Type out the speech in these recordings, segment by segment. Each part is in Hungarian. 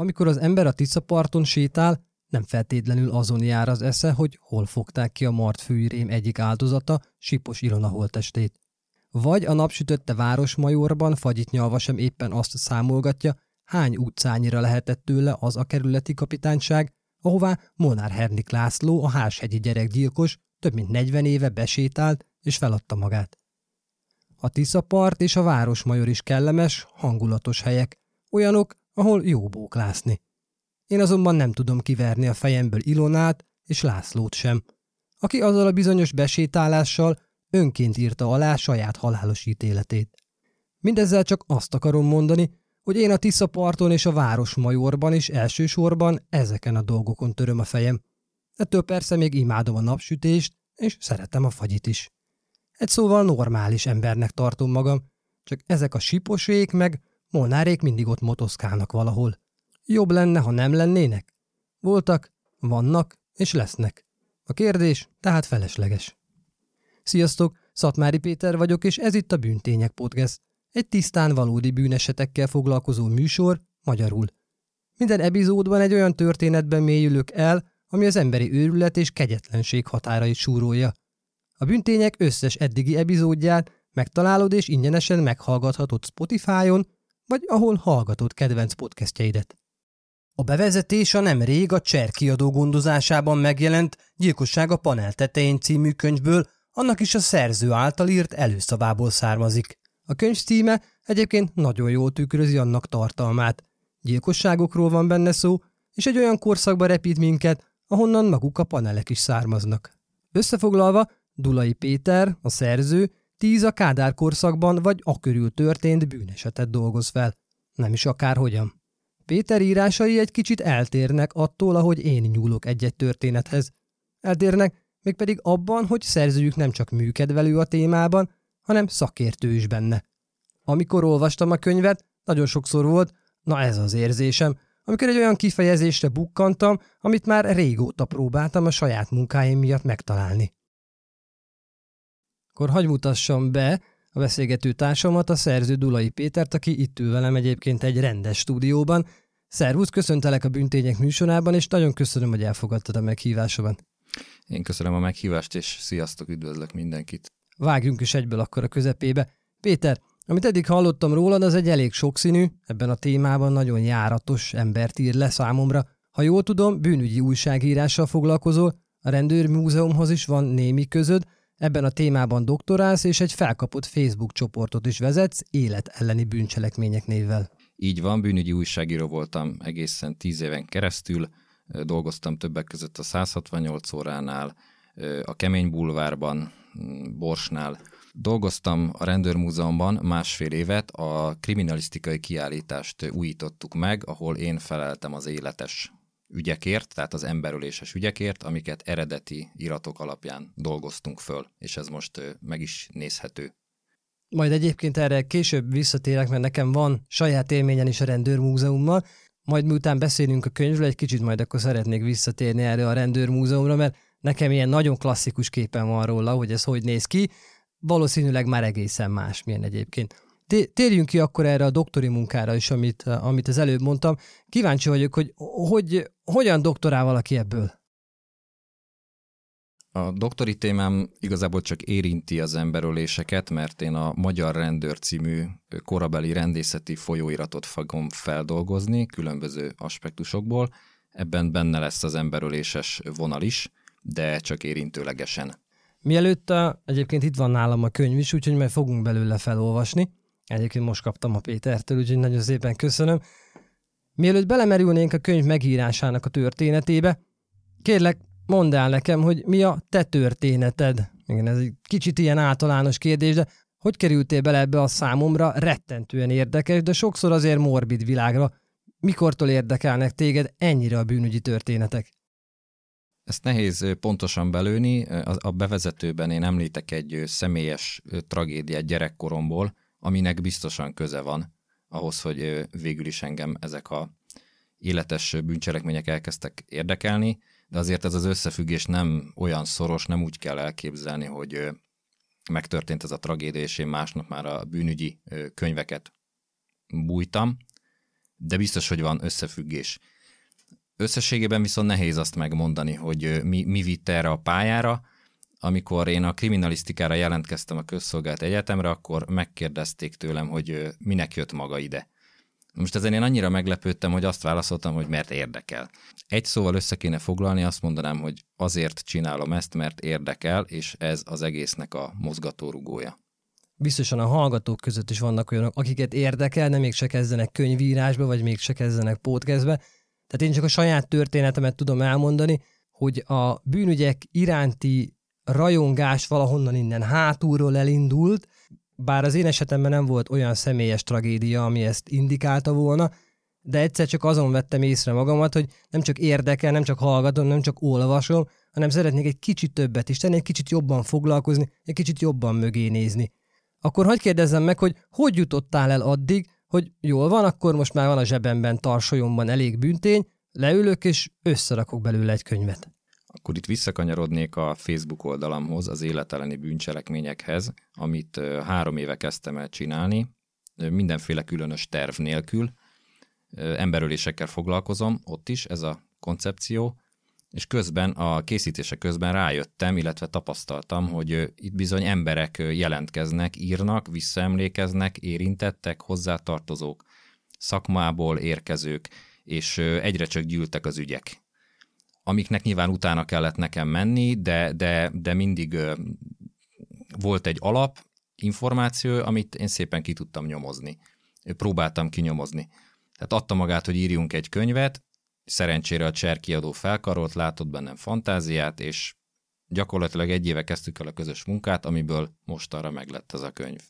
Amikor az ember a Tiszaparton sétál, nem feltétlenül azon jár az esze, hogy hol fogták ki a mart fűrém egyik áldozata, Sipos Ilona holtestét. Vagy a napsütötte városmajorban fagyit nyalva sem éppen azt számolgatja, hány utcányira lehetett tőle az a kerületi kapitányság, ahová Molnár Hernik László, a háshegyi gyerekgyilkos, több mint 40 éve besétált és feladta magát. A Tiszapart és a Városmajor is kellemes, hangulatos helyek, olyanok, ahol jó bóklászni. Én azonban nem tudom kiverni a fejemből Ilonát és Lászlót sem, aki azzal a bizonyos besétálással önként írta alá saját halálos ítéletét. Mindezzel csak azt akarom mondani, hogy én a Tisza parton és a Városmajorban is elsősorban ezeken a dolgokon töröm a fejem. Ettől persze még imádom a napsütést, és szeretem a fagyit is. Egy szóval normális embernek tartom magam, csak ezek a siposék meg Molnárék mindig ott motoszkálnak valahol. Jobb lenne, ha nem lennének? Voltak, vannak és lesznek. A kérdés tehát felesleges. Sziasztok, Szatmári Péter vagyok, és ez itt a Bűntények Podcast. Egy tisztán valódi bűnesetekkel foglalkozó műsor, magyarul. Minden epizódban egy olyan történetben mélyülök el, ami az emberi őrület és kegyetlenség határait súrolja. A bűntények összes eddigi epizódját megtalálod és ingyenesen meghallgathatod Spotify-on, vagy ahol hallgatod kedvenc podcastjeidet. A bevezetés a nem rég a Cser kiadó gondozásában megjelent Gyilkosság a panel tetején című könyvből, annak is a szerző által írt előszavából származik. A könyv címe egyébként nagyon jól tükrözi annak tartalmát. Gyilkosságokról van benne szó, és egy olyan korszakba repít minket, ahonnan maguk a panelek is származnak. Összefoglalva, Dulai Péter, a szerző, Tíz a Kádár korszakban vagy a körül történt bűnesetet dolgoz fel. Nem is akárhogyan. Péter írásai egy kicsit eltérnek attól, ahogy én nyúlok egy-egy történethez. Eltérnek mégpedig abban, hogy szerzőjük nem csak műkedvelő a témában, hanem szakértő is benne. Amikor olvastam a könyvet, nagyon sokszor volt, na ez az érzésem, amikor egy olyan kifejezésre bukkantam, amit már régóta próbáltam a saját munkáim miatt megtalálni akkor hagy mutassam be a beszélgető társamat, a szerző Dulai Pétert, aki itt ül velem egyébként egy rendes stúdióban. Szervusz, köszöntelek a Büntények műsorában, és nagyon köszönöm, hogy elfogadtad a meghívásomat. Én köszönöm a meghívást, és sziasztok, üdvözlök mindenkit. Vágjunk is egyből akkor a közepébe. Péter, amit eddig hallottam rólad, az egy elég sokszínű, ebben a témában nagyon járatos embert ír le számomra. Ha jól tudom, bűnügyi újságírással foglalkozol, a rendőrmúzeumhoz is van némi közöd, Ebben a témában doktorálsz, és egy felkapott Facebook csoportot is vezetsz, élet elleni bűncselekmények névvel. Így van, bűnügyi újságíró voltam egészen tíz éven keresztül, dolgoztam többek között a 168 óránál, a Kemény Bulvárban, Borsnál. Dolgoztam a Rendőrmúzeumban másfél évet, a kriminalisztikai kiállítást újítottuk meg, ahol én feleltem az életes ügyekért, tehát az emberöléses ügyekért, amiket eredeti iratok alapján dolgoztunk föl, és ez most meg is nézhető. Majd egyébként erre később visszatérek, mert nekem van saját élményen is a rendőrmúzeummal, majd miután beszélünk a könyvről, egy kicsit majd akkor szeretnék visszatérni erre a rendőrmúzeumra, mert nekem ilyen nagyon klasszikus képen van róla, hogy ez hogy néz ki, valószínűleg már egészen más, milyen egyébként. Térjünk ki akkor erre a doktori munkára is, amit, amit az előbb mondtam. Kíváncsi vagyok, hogy, hogy hogyan doktorál valaki ebből? A doktori témám igazából csak érinti az emberöléseket, mert én a Magyar Rendőr című korabeli rendészeti folyóiratot fogom feldolgozni különböző aspektusokból. Ebben benne lesz az emberöléses vonal is, de csak érintőlegesen. Mielőtt a, egyébként itt van nálam a könyv is, úgyhogy majd fogunk belőle felolvasni. Egyébként most kaptam a Pétertől, úgyhogy nagyon szépen köszönöm. Mielőtt belemerülnénk a könyv megírásának a történetébe, kérlek, mondd el nekem, hogy mi a te történeted, Igen, ez egy kicsit ilyen általános kérdés, de hogy kerültél bele ebbe a számomra rettentően érdekes, de sokszor azért morbid világra? Mikortól érdekelnek téged ennyire a bűnügyi történetek? Ezt nehéz pontosan belőni. A bevezetőben én említek egy személyes tragédiát gyerekkoromból, aminek biztosan köze van ahhoz, hogy végül is engem ezek a életes bűncselekmények elkezdtek érdekelni, de azért ez az összefüggés nem olyan szoros, nem úgy kell elképzelni, hogy megtörtént ez a tragédia, és én másnap már a bűnügyi könyveket bújtam, de biztos, hogy van összefüggés. Összességében viszont nehéz azt megmondani, hogy mi, mi vitte erre a pályára. Amikor én a kriminalisztikára jelentkeztem a közszolgált egyetemre, akkor megkérdezték tőlem, hogy minek jött maga ide. Most ezen én annyira meglepődtem, hogy azt válaszoltam, hogy mert érdekel. Egy szóval össze kéne foglalni, azt mondanám, hogy azért csinálom ezt, mert érdekel, és ez az egésznek a mozgatórugója. Biztosan a hallgatók között is vannak olyanok, akiket érdekel, de még se kezdenek könyvírásba, vagy még se kezdenek podcastbe. Tehát én csak a saját történetemet tudom elmondani, hogy a bűnügyek iránti rajongás valahonnan innen hátulról elindult, bár az én esetemben nem volt olyan személyes tragédia, ami ezt indikálta volna, de egyszer csak azon vettem észre magamat, hogy nem csak érdekel, nem csak hallgatom, nem csak olvasom, hanem szeretnék egy kicsit többet is tenni, egy kicsit jobban foglalkozni, egy kicsit jobban mögé nézni. Akkor hagyd kérdezzem meg, hogy hogy jutottál el addig, hogy jól van, akkor most már van a zsebemben, tarsolyomban elég büntény, leülök és összerakok belőle egy könyvet. Akkor itt visszakanyarodnék a Facebook oldalamhoz, az életeleni bűncselekményekhez, amit három éve kezdtem el csinálni, mindenféle különös terv nélkül. Emberölésekkel foglalkozom, ott is ez a koncepció, és közben a készítése közben rájöttem, illetve tapasztaltam, hogy itt bizony emberek jelentkeznek, írnak, visszaemlékeznek, érintettek, hozzátartozók, szakmából érkezők, és egyre csak gyűltek az ügyek amiknek nyilván utána kellett nekem menni, de, de, de mindig volt egy alap információ, amit én szépen ki tudtam nyomozni. Próbáltam kinyomozni. Tehát adta magát, hogy írjunk egy könyvet, szerencsére a Cser kiadó felkarolt, látott bennem fantáziát, és gyakorlatilag egy éve kezdtük el a közös munkát, amiből most arra meglett ez a könyv.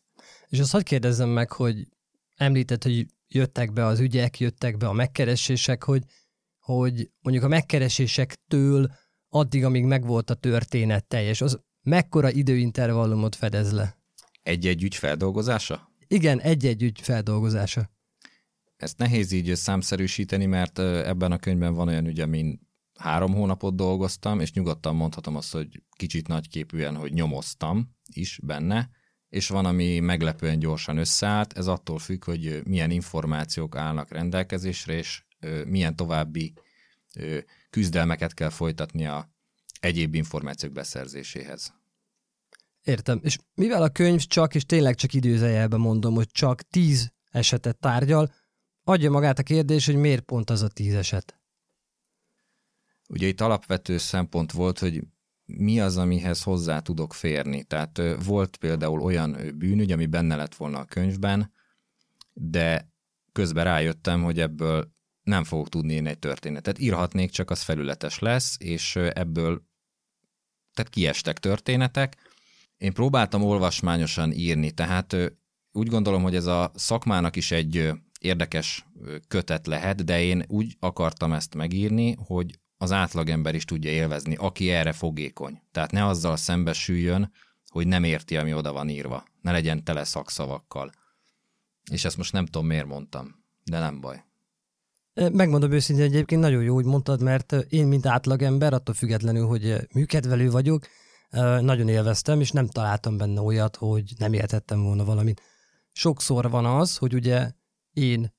És azt hagyd kérdezzem meg, hogy említett, hogy jöttek be az ügyek, jöttek be a megkeresések, hogy hogy mondjuk a megkeresésektől addig, amíg megvolt a történet teljes, az mekkora időintervallumot fedez le? Egy-egy ügy feldolgozása? Igen, egy-egy ügy feldolgozása. Ezt nehéz így számszerűsíteni, mert ebben a könyvben van olyan ügy, amin három hónapot dolgoztam, és nyugodtan mondhatom azt, hogy kicsit nagyképűen, hogy nyomoztam is benne, és van, ami meglepően gyorsan összeállt. Ez attól függ, hogy milyen információk állnak rendelkezésre, és milyen további küzdelmeket kell folytatni a egyéb információk beszerzéséhez. Értem. És mivel a könyv csak, és tényleg csak időzeljelben mondom, hogy csak tíz esetet tárgyal, adja magát a kérdés, hogy miért pont az a tíz eset? Ugye itt alapvető szempont volt, hogy mi az, amihez hozzá tudok férni. Tehát volt például olyan bűnügy, ami benne lett volna a könyvben, de közben rájöttem, hogy ebből nem fogok tudni írni egy történetet. Írhatnék, csak az felületes lesz, és ebből tehát kiestek történetek. Én próbáltam olvasmányosan írni, tehát úgy gondolom, hogy ez a szakmának is egy érdekes kötet lehet, de én úgy akartam ezt megírni, hogy az átlagember is tudja élvezni, aki erre fogékony. Tehát ne azzal szembesüljön, hogy nem érti, ami oda van írva. Ne legyen tele szakszavakkal. És ezt most nem tudom, miért mondtam, de nem baj. Megmondom őszintén, egyébként nagyon jó, hogy mondtad, mert én, mint átlagember, attól függetlenül, hogy műkedvelő vagyok, nagyon élveztem, és nem találtam benne olyat, hogy nem értettem volna valamit. Sokszor van az, hogy ugye én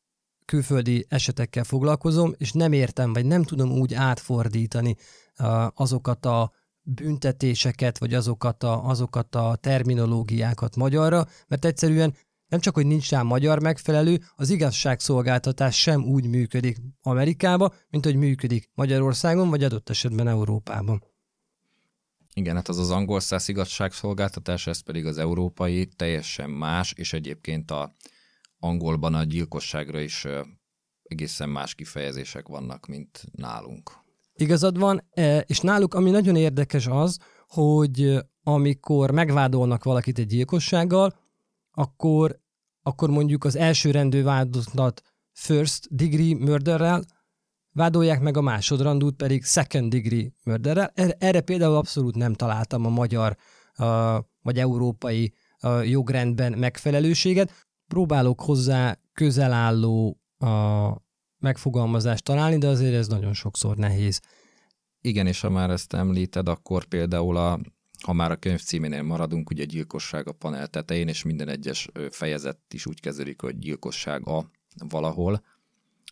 külföldi esetekkel foglalkozom, és nem értem, vagy nem tudom úgy átfordítani azokat a büntetéseket, vagy azokat a, azokat a terminológiákat magyarra, mert egyszerűen nem csak, hogy nincs rá magyar megfelelő, az igazságszolgáltatás sem úgy működik Amerikába, mint hogy működik Magyarországon, vagy adott esetben Európában. Igen, hát az az angol száz igazságszolgáltatás, ez pedig az európai, teljesen más, és egyébként a angolban a gyilkosságra is egészen más kifejezések vannak, mint nálunk. Igazad van, e, és náluk ami nagyon érdekes az, hogy amikor megvádolnak valakit egy gyilkossággal, akkor, akkor mondjuk az első rendű vádoltat first degree murderrel, vádolják meg a másodrandút pedig second degree murderrel. Erre, erre például abszolút nem találtam a magyar uh, vagy európai uh, jogrendben megfelelőséget. Próbálok hozzá közelálló uh, megfogalmazást találni, de azért ez nagyon sokszor nehéz. Igen, és ha már ezt említed, akkor például a, ha már a könyv címénél maradunk, ugye gyilkosság a panel tetején, és minden egyes fejezet is úgy kezdődik, hogy gyilkosság a valahol.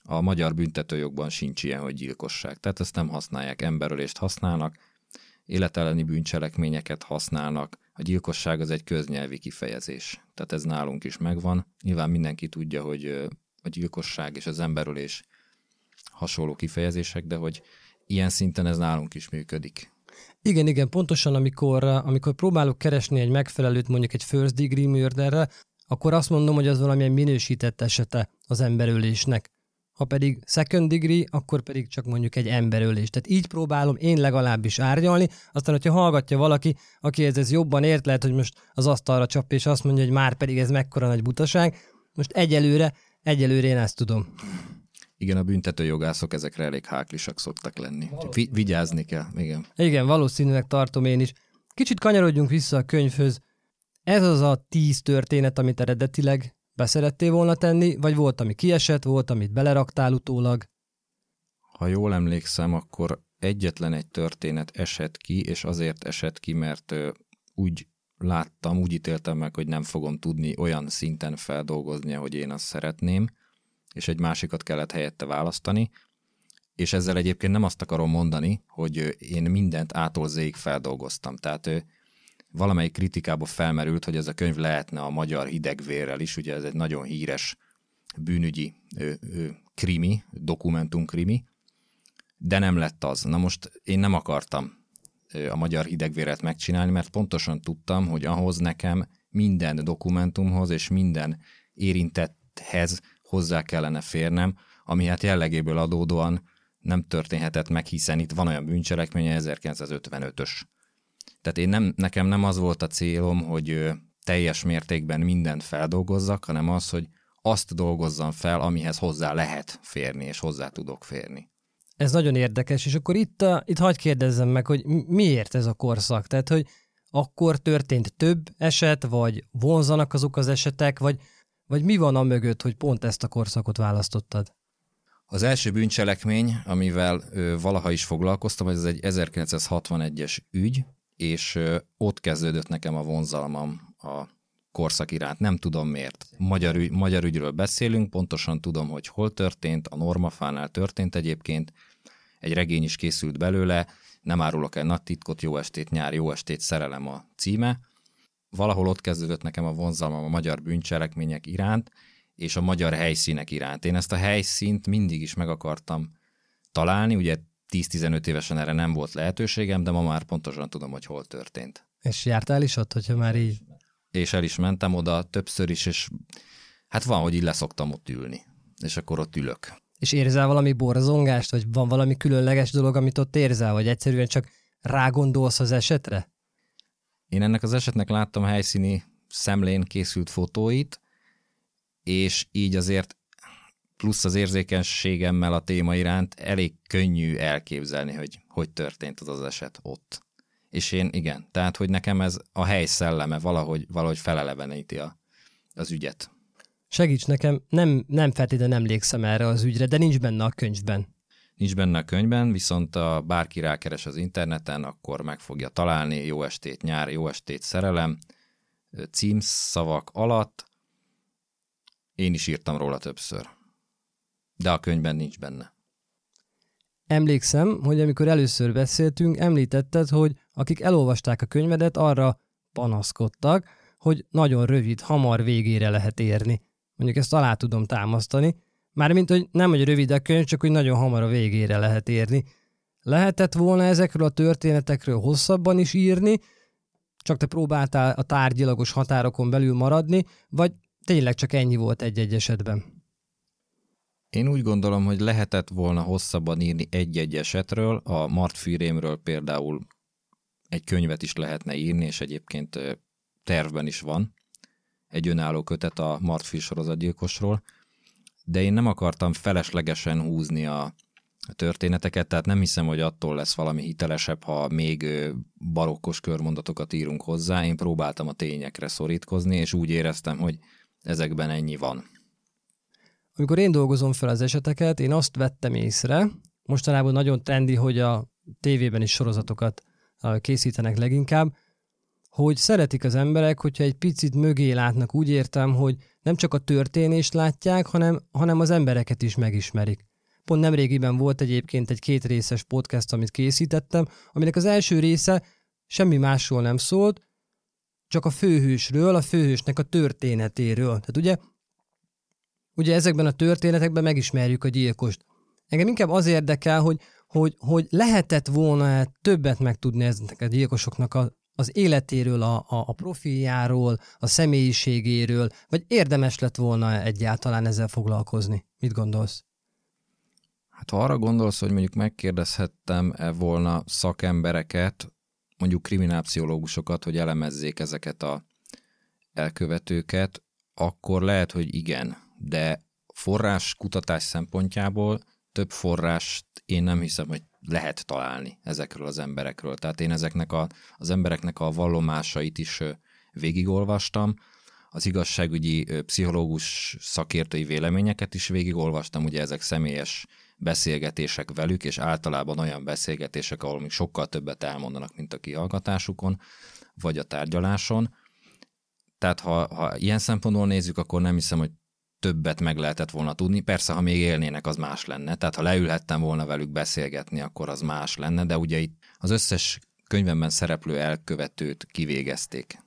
A magyar büntetőjogban sincs ilyen, hogy gyilkosság. Tehát ezt nem használják, emberölést használnak, életelleni bűncselekményeket használnak. A gyilkosság az egy köznyelvi kifejezés. Tehát ez nálunk is megvan. Nyilván mindenki tudja, hogy a gyilkosság és az emberölés hasonló kifejezések, de hogy ilyen szinten ez nálunk is működik. Igen, igen, pontosan amikor, amikor próbálok keresni egy megfelelőt mondjuk egy first degree murderre, akkor azt mondom, hogy az valamilyen minősített esete az emberölésnek. Ha pedig second degree, akkor pedig csak mondjuk egy emberölés. Tehát így próbálom én legalábbis árnyalni, aztán, hogyha hallgatja valaki, aki ez, ez jobban ért, lehet, hogy most az asztalra csap, és azt mondja, hogy már pedig ez mekkora nagy butaság. Most egyelőre, egyelőre én ezt tudom. Igen, a büntető jogászok ezekre elég háklisak szoktak lenni. Vi- vigyázni kell, igen. Igen, valószínűleg tartom én is. Kicsit kanyarodjunk vissza a könyvhöz. Ez az a tíz történet, amit eredetileg beszerettél volna tenni, vagy volt, ami kiesett, volt, amit beleraktál utólag? Ha jól emlékszem, akkor egyetlen egy történet esett ki, és azért esett ki, mert úgy láttam, úgy ítéltem meg, hogy nem fogom tudni olyan szinten feldolgozni, hogy én azt szeretném, és egy másikat kellett helyette választani, és ezzel egyébként nem azt akarom mondani, hogy én mindent ától zéig feldolgoztam. Tehát valamelyik kritikába felmerült, hogy ez a könyv lehetne a magyar hidegvérrel is, ugye ez egy nagyon híres bűnügyi krimi, dokumentum krimi, de nem lett az. Na most én nem akartam a magyar hidegvéret megcsinálni, mert pontosan tudtam, hogy ahhoz nekem minden dokumentumhoz és minden érintetthez hozzá kellene férnem, ami hát jellegéből adódóan nem történhetett meg, hiszen itt van olyan bűncselekménye 1955-ös. Tehát én nem, nekem nem az volt a célom, hogy teljes mértékben mindent feldolgozzak, hanem az, hogy azt dolgozzam fel, amihez hozzá lehet férni, és hozzá tudok férni. Ez nagyon érdekes, és akkor itt, a, itt hagyd kérdezzem meg, hogy miért ez a korszak? Tehát, hogy akkor történt több eset, vagy vonzanak azok az esetek, vagy vagy mi van a mögött, hogy pont ezt a korszakot választottad? Az első bűncselekmény, amivel ö, valaha is foglalkoztam, ez egy 1961-es ügy, és ö, ott kezdődött nekem a vonzalmam a korszak iránt. Nem tudom miért. Magyar, ügy, magyar ügyről beszélünk, pontosan tudom, hogy hol történt, a Normafánál történt egyébként, egy regény is készült belőle, nem árulok el nagy titkot, jó estét nyár, jó estét szerelem a címe, valahol ott kezdődött nekem a vonzalmam a magyar bűncselekmények iránt, és a magyar helyszínek iránt. Én ezt a helyszínt mindig is meg akartam találni, ugye 10-15 évesen erre nem volt lehetőségem, de ma már pontosan tudom, hogy hol történt. És jártál is ott, hogyha már így? És el is mentem oda többször is, és hát van, hogy így leszoktam ott ülni, és akkor ott ülök. És érzel valami borzongást, vagy van valami különleges dolog, amit ott érzel, vagy egyszerűen csak rágondolsz az esetre? Én ennek az esetnek láttam helyszíni szemlén készült fotóit, és így azért plusz az érzékenységemmel a téma iránt elég könnyű elképzelni, hogy hogy történt az az eset ott. És én igen, tehát hogy nekem ez a hely szelleme valahogy, valahogy feleleveníti a, az ügyet. Segíts nekem, nem, nem feltétlenül emlékszem erre az ügyre, de nincs benne a könyvben nincs benne a könyvben, viszont a bárki rákeres az interneten, akkor meg fogja találni Jó estét nyár, Jó estét szerelem címszavak alatt. Én is írtam róla többször, de a könyvben nincs benne. Emlékszem, hogy amikor először beszéltünk, említetted, hogy akik elolvasták a könyvedet, arra panaszkodtak, hogy nagyon rövid, hamar végére lehet érni. Mondjuk ezt alá tudom támasztani, Mármint, hogy nem, hogy rövid a könyv, csak hogy nagyon hamar a végére lehet érni. Lehetett volna ezekről a történetekről hosszabban is írni, csak te próbáltál a tárgyilagos határokon belül maradni, vagy tényleg csak ennyi volt egy-egy esetben? Én úgy gondolom, hogy lehetett volna hosszabban írni egy-egy esetről, a Martfűrémről például egy könyvet is lehetne írni, és egyébként tervben is van, egy önálló kötet a Martfish sorozatgyilkosról, de én nem akartam feleslegesen húzni a történeteket, tehát nem hiszem, hogy attól lesz valami hitelesebb, ha még barokkos körmondatokat írunk hozzá. Én próbáltam a tényekre szorítkozni, és úgy éreztem, hogy ezekben ennyi van. Amikor én dolgozom fel az eseteket, én azt vettem észre, mostanában nagyon trendi, hogy a tévében is sorozatokat készítenek leginkább, hogy szeretik az emberek, hogyha egy picit mögé látnak, úgy értem, hogy nem csak a történést látják, hanem, hanem az embereket is megismerik. Pont nemrégiben volt egyébként egy két részes podcast, amit készítettem, aminek az első része semmi másról nem szólt, csak a főhősről, a főhősnek a történetéről. Tehát ugye, ugye ezekben a történetekben megismerjük a gyilkost. Engem inkább az érdekel, hogy, hogy, hogy lehetett volna többet megtudni ezeknek a gyilkosoknak a, az életéről, a, a, a profiljáról, a személyiségéről, vagy érdemes lett volna egyáltalán ezzel foglalkozni? Mit gondolsz? Hát ha arra gondolsz, hogy mondjuk megkérdezhettem-e volna szakembereket, mondjuk kriminálpszichológusokat, hogy elemezzék ezeket a elkövetőket, akkor lehet, hogy igen, de forrás kutatás szempontjából több forrást én nem hiszem, hogy lehet találni ezekről az emberekről. Tehát én ezeknek a, az embereknek a vallomásait is végigolvastam, az igazságügyi pszichológus szakértői véleményeket is végigolvastam, ugye ezek személyes beszélgetések velük, és általában olyan beszélgetések, ahol még sokkal többet elmondanak, mint a kihallgatásukon, vagy a tárgyaláson. Tehát ha, ha ilyen szempontból nézzük, akkor nem hiszem, hogy többet meg lehetett volna tudni. Persze, ha még élnének, az más lenne. Tehát ha leülhettem volna velük beszélgetni, akkor az más lenne, de ugye itt az összes könyvemben szereplő elkövetőt kivégezték.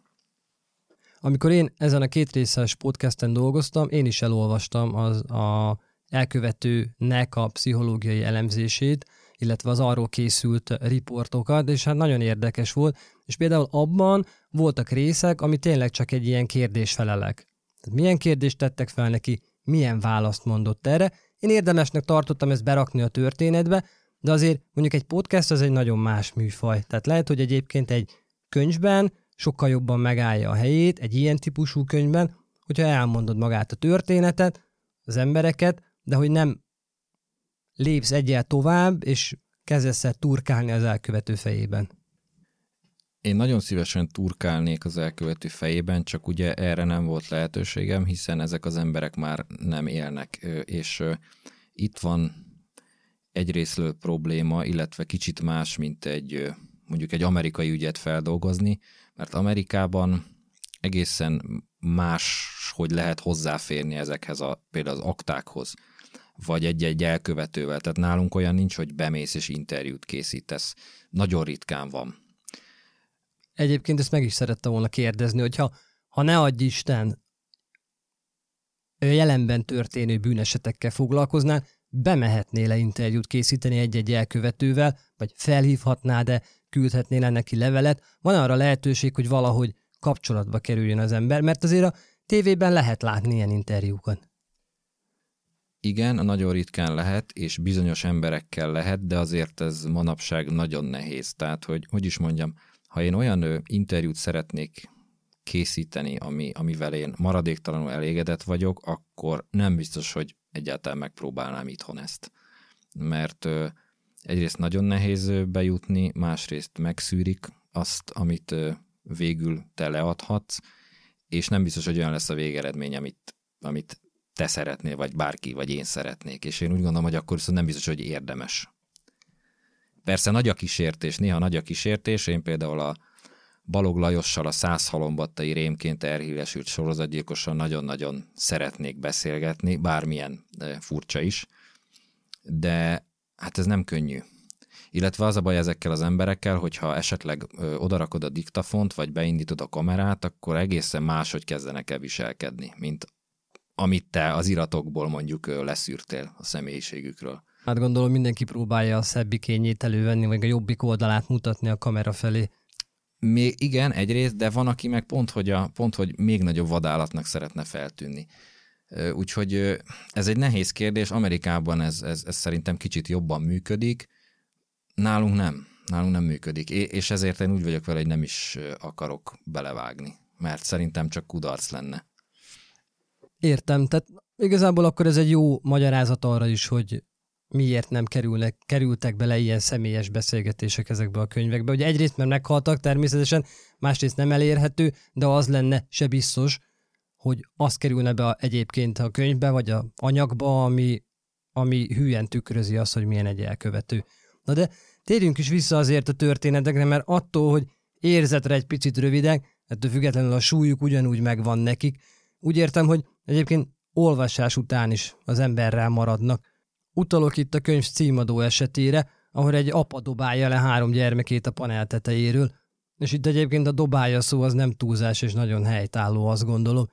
Amikor én ezen a két részes podcasten dolgoztam, én is elolvastam az a elkövetőnek a pszichológiai elemzését, illetve az arról készült riportokat, és hát nagyon érdekes volt, és például abban voltak részek, ami tényleg csak egy ilyen kérdésfelelek. Tehát milyen kérdést tettek fel neki, milyen választ mondott erre. Én érdemesnek tartottam ezt berakni a történetbe, de azért mondjuk egy podcast az egy nagyon más műfaj. Tehát lehet, hogy egyébként egy könyvben sokkal jobban megállja a helyét, egy ilyen típusú könyvben, hogyha elmondod magát a történetet, az embereket, de hogy nem lépsz egyel tovább, és kezdesz el turkálni az elkövető fejében. Én nagyon szívesen turkálnék az elkövető fejében, csak ugye erre nem volt lehetőségem, hiszen ezek az emberek már nem élnek, és itt van egyrésztről probléma, illetve kicsit más, mint egy mondjuk egy amerikai ügyet feldolgozni, mert Amerikában egészen más, hogy lehet hozzáférni ezekhez a, például az aktákhoz, vagy egy-egy elkövetővel. Tehát nálunk olyan nincs, hogy bemész és interjút készítesz. Nagyon ritkán van. Egyébként ezt meg is szerette volna kérdezni, hogyha ha ne adj Isten jelenben történő bűnesetekkel foglalkoznál, bemehetnél le interjút készíteni egy-egy elkövetővel, vagy felhívhatnád de küldhetnél neki levelet, van arra lehetőség, hogy valahogy kapcsolatba kerüljön az ember, mert azért a tévében lehet látni ilyen interjúkat. Igen, nagyon ritkán lehet, és bizonyos emberekkel lehet, de azért ez manapság nagyon nehéz. Tehát, hogy hogy is mondjam, ha én olyan interjút szeretnék készíteni, ami, amivel én maradéktalanul elégedett vagyok, akkor nem biztos, hogy egyáltalán megpróbálnám itthon ezt. Mert egyrészt nagyon nehéz bejutni, másrészt megszűrik azt, amit végül te leadhatsz, és nem biztos, hogy olyan lesz a végeredmény, amit, amit te szeretnél, vagy bárki, vagy én szeretnék. És én úgy gondolom, hogy akkor viszont nem biztos, hogy érdemes. Persze nagy a kísértés, néha nagy a kísértés. Én például a Balog Lajossal, a száz halombattai rémként elhíresült sorozatgyilkosan nagyon-nagyon szeretnék beszélgetni, bármilyen furcsa is. De hát ez nem könnyű. Illetve az a baj ezekkel az emberekkel, hogyha esetleg odarakod a diktafont, vagy beindítod a kamerát, akkor egészen máshogy kezdenek el viselkedni, mint amit te az iratokból mondjuk ö, leszűrtél a személyiségükről. Hát gondolom mindenki próbálja a szebbik kényét elővenni, vagy a jobbik oldalát mutatni a kamera felé. Még igen, egyrészt, de van, aki meg pont, hogy, a, pont, hogy még nagyobb vadállatnak szeretne feltűnni. Úgyhogy ez egy nehéz kérdés. Amerikában ez, ez, ez szerintem kicsit jobban működik, Nálunk nem. nálunk nem működik. És ezért én úgy vagyok vele, hogy nem is akarok belevágni, mert szerintem csak kudarc lenne. Értem, tehát igazából akkor ez egy jó magyarázat arra is, hogy miért nem kerülnek, kerültek bele ilyen személyes beszélgetések ezekbe a könyvekbe. Ugye egyrészt, mert meghaltak természetesen, másrészt nem elérhető, de az lenne se biztos, hogy az kerülne be egyébként a könyvbe, vagy a anyagba, ami, ami hülyen tükrözi azt, hogy milyen egy elkövető. Na de térjünk is vissza azért a történetekre, mert attól, hogy érzetre egy picit rövidek, ettől függetlenül a súlyuk ugyanúgy megvan nekik. Úgy értem, hogy egyébként olvasás után is az emberrel maradnak. Utalok itt a könyv címadó esetére, ahol egy apa dobálja le három gyermekét a panel tetejéről, és itt egyébként a dobálja szó az nem túlzás és nagyon helytálló, azt gondolom.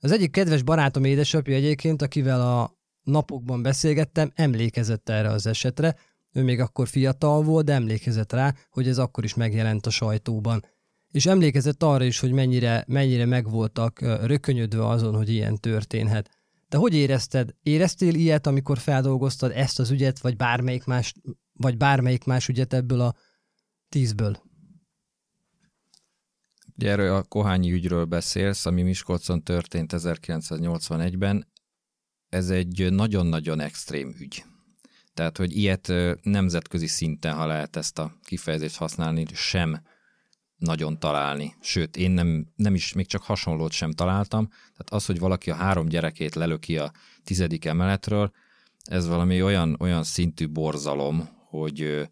Az egyik kedves barátom édesapja egyébként, akivel a napokban beszélgettem, emlékezett erre az esetre, ő még akkor fiatal volt, de emlékezett rá, hogy ez akkor is megjelent a sajtóban. És emlékezett arra is, hogy mennyire, mennyire megvoltak rökönyödve azon, hogy ilyen történhet. Te hogy érezted? Éreztél ilyet, amikor feldolgoztad ezt az ügyet, vagy bármelyik más, vagy bármelyik más ügyet ebből a tízből? Ugye erről a Kohányi ügyről beszélsz, ami Miskolcon történt 1981-ben. Ez egy nagyon-nagyon extrém ügy. Tehát, hogy ilyet nemzetközi szinten, ha lehet ezt a kifejezést használni, sem nagyon találni. Sőt, én nem, nem is, még csak hasonlót sem találtam. Tehát az, hogy valaki a három gyerekét lelöki a tizedik emeletről, ez valami olyan, olyan szintű borzalom, hogy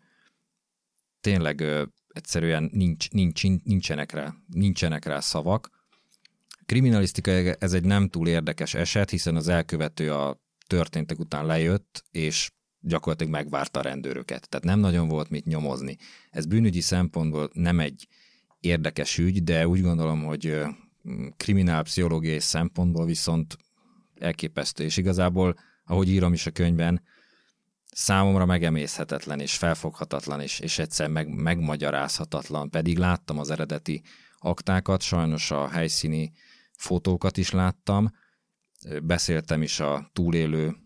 tényleg egyszerűen nincs, nincs, nincsenek, rá, nincsenek rá szavak. Kriminalisztika ez egy nem túl érdekes eset, hiszen az elkövető a történtek után lejött, és gyakorlatilag megvárta a rendőröket. Tehát nem nagyon volt mit nyomozni. Ez bűnügyi szempontból nem egy érdekes ügy, de úgy gondolom, hogy kriminálpszichológiai szempontból viszont elképesztő, és igazából, ahogy írom is a könyvben, számomra megemészhetetlen és felfoghatatlan, és, és egyszer meg, megmagyarázhatatlan, pedig láttam az eredeti aktákat, sajnos a helyszíni fotókat is láttam, beszéltem is a túlélő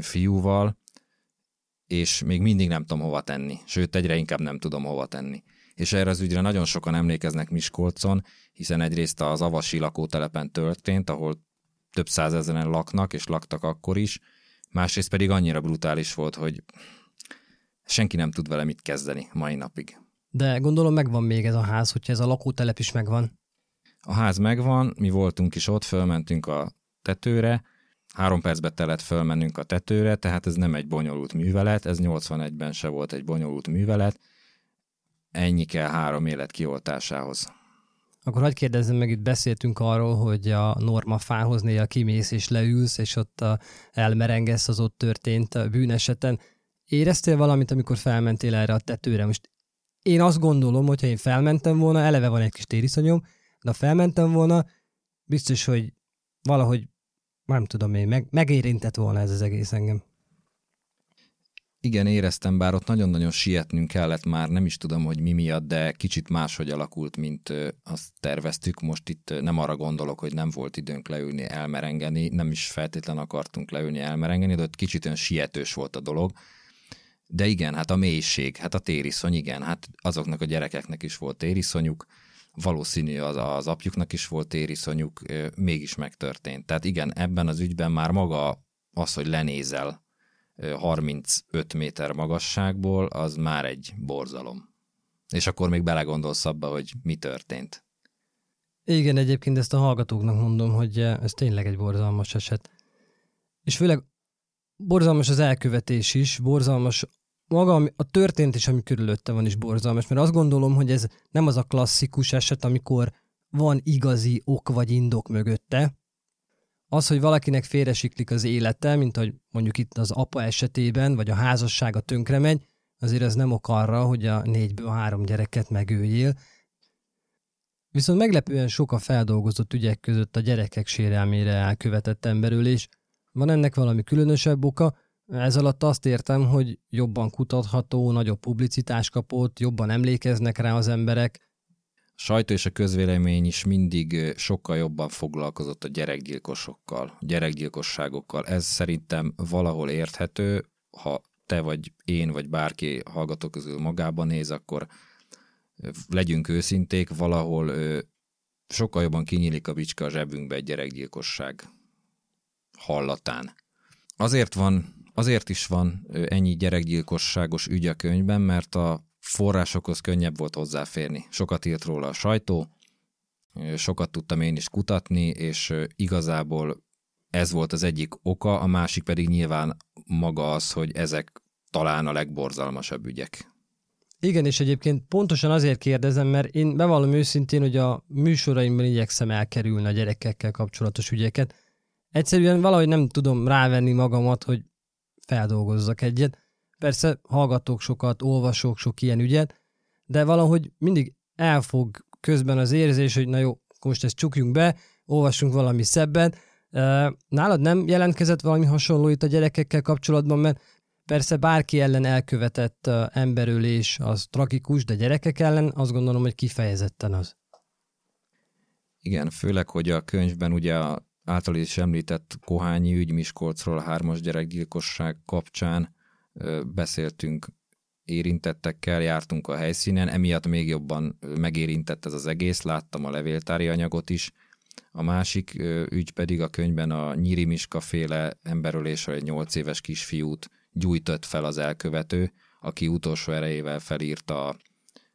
fiúval, és még mindig nem tudom hova tenni, sőt, egyre inkább nem tudom hova tenni. És erre az ügyre nagyon sokan emlékeznek Miskolcon, hiszen egyrészt az Avasi lakótelepen történt, ahol több százezeren laknak, és laktak akkor is, másrészt pedig annyira brutális volt, hogy senki nem tud vele mit kezdeni mai napig. De gondolom megvan még ez a ház, hogyha ez a lakótelep is megvan. A ház megvan, mi voltunk is ott, fölmentünk a tetőre, három percbe telett fölmennünk a tetőre, tehát ez nem egy bonyolult művelet, ez 81-ben se volt egy bonyolult művelet, ennyi kell három élet kioltásához. Akkor hagyd kérdezzem meg, itt beszéltünk arról, hogy a norma fához néha kimész és leülsz, és ott elmerengesz az ott történt bűneseten. Éreztél valamit, amikor felmentél erre a tetőre? Most én azt gondolom, hogyha én felmentem volna, eleve van egy kis tériszonyom, de ha felmentem volna, biztos, hogy valahogy, nem tudom én, meg, megérintett volna ez az egész engem. Igen, éreztem, bár ott nagyon-nagyon sietnünk kellett már, nem is tudom, hogy mi miatt, de kicsit máshogy alakult, mint azt terveztük. Most itt nem arra gondolok, hogy nem volt időnk leülni, elmerengeni, nem is feltétlen akartunk leülni, elmerengeni, de ott kicsit olyan sietős volt a dolog. De igen, hát a mélység, hát a tériszony, igen, hát azoknak a gyerekeknek is volt tériszonyuk, valószínű az, az apjuknak is volt tériszonyuk, mégis megtörtént. Tehát igen, ebben az ügyben már maga az, hogy lenézel 35 méter magasságból, az már egy borzalom. És akkor még belegondolsz abba, hogy mi történt. Igen, egyébként ezt a hallgatóknak mondom, hogy ez tényleg egy borzalmas eset. És főleg borzalmas az elkövetés is, borzalmas maga a történtés, ami körülötte van is borzalmas, mert azt gondolom, hogy ez nem az a klasszikus eset, amikor van igazi ok vagy indok mögötte, az, hogy valakinek félresiklik az élete, mint hogy mondjuk itt az apa esetében, vagy a házassága tönkre megy, azért ez nem ok arra, hogy a négyből három gyereket megöljél. Viszont meglepően sok a feldolgozott ügyek között a gyerekek sérelmére elkövetett emberülés. Van ennek valami különösebb oka, ez alatt azt értem, hogy jobban kutatható, nagyobb publicitás kapott, jobban emlékeznek rá az emberek, sajtó és a közvélemény is mindig sokkal jobban foglalkozott a gyerekgyilkosokkal, gyerekgyilkosságokkal. Ez szerintem valahol érthető, ha te vagy én, vagy bárki hallgató közül magában néz, akkor legyünk őszinték, valahol sokkal jobban kinyílik a bicska a zsebünkbe egy gyerekgyilkosság hallatán. Azért van, azért is van ennyi gyerekgyilkosságos ügy a könyvben, mert a forrásokhoz könnyebb volt hozzáférni. Sokat írt róla a sajtó, sokat tudtam én is kutatni, és igazából ez volt az egyik oka, a másik pedig nyilván maga az, hogy ezek talán a legborzalmasabb ügyek. Igen, és egyébként pontosan azért kérdezem, mert én bevallom őszintén, hogy a műsoraimban igyekszem elkerülni a gyerekekkel kapcsolatos ügyeket. Egyszerűen valahogy nem tudom rávenni magamat, hogy feldolgozzak egyet. Persze hallgatok sokat, olvasok sok ilyen ügyet, de valahogy mindig elfog közben az érzés, hogy na jó, most ezt csukjunk be, olvassunk valami szebbet. Nálad nem jelentkezett valami hasonló itt a gyerekekkel kapcsolatban, mert persze bárki ellen elkövetett emberölés az tragikus, de gyerekek ellen azt gondolom, hogy kifejezetten az. Igen, főleg, hogy a könyvben ugye által is említett Kohányi ügy Miskolcról a hármas gyerekgyilkosság kapcsán beszéltünk érintettekkel, jártunk a helyszínen, emiatt még jobban megérintett ez az egész, láttam a levéltári anyagot is. A másik ügy pedig a könyvben a Nyíri Miska féle emberölésről egy 8 éves kisfiút gyújtott fel az elkövető, aki utolsó erejével felírta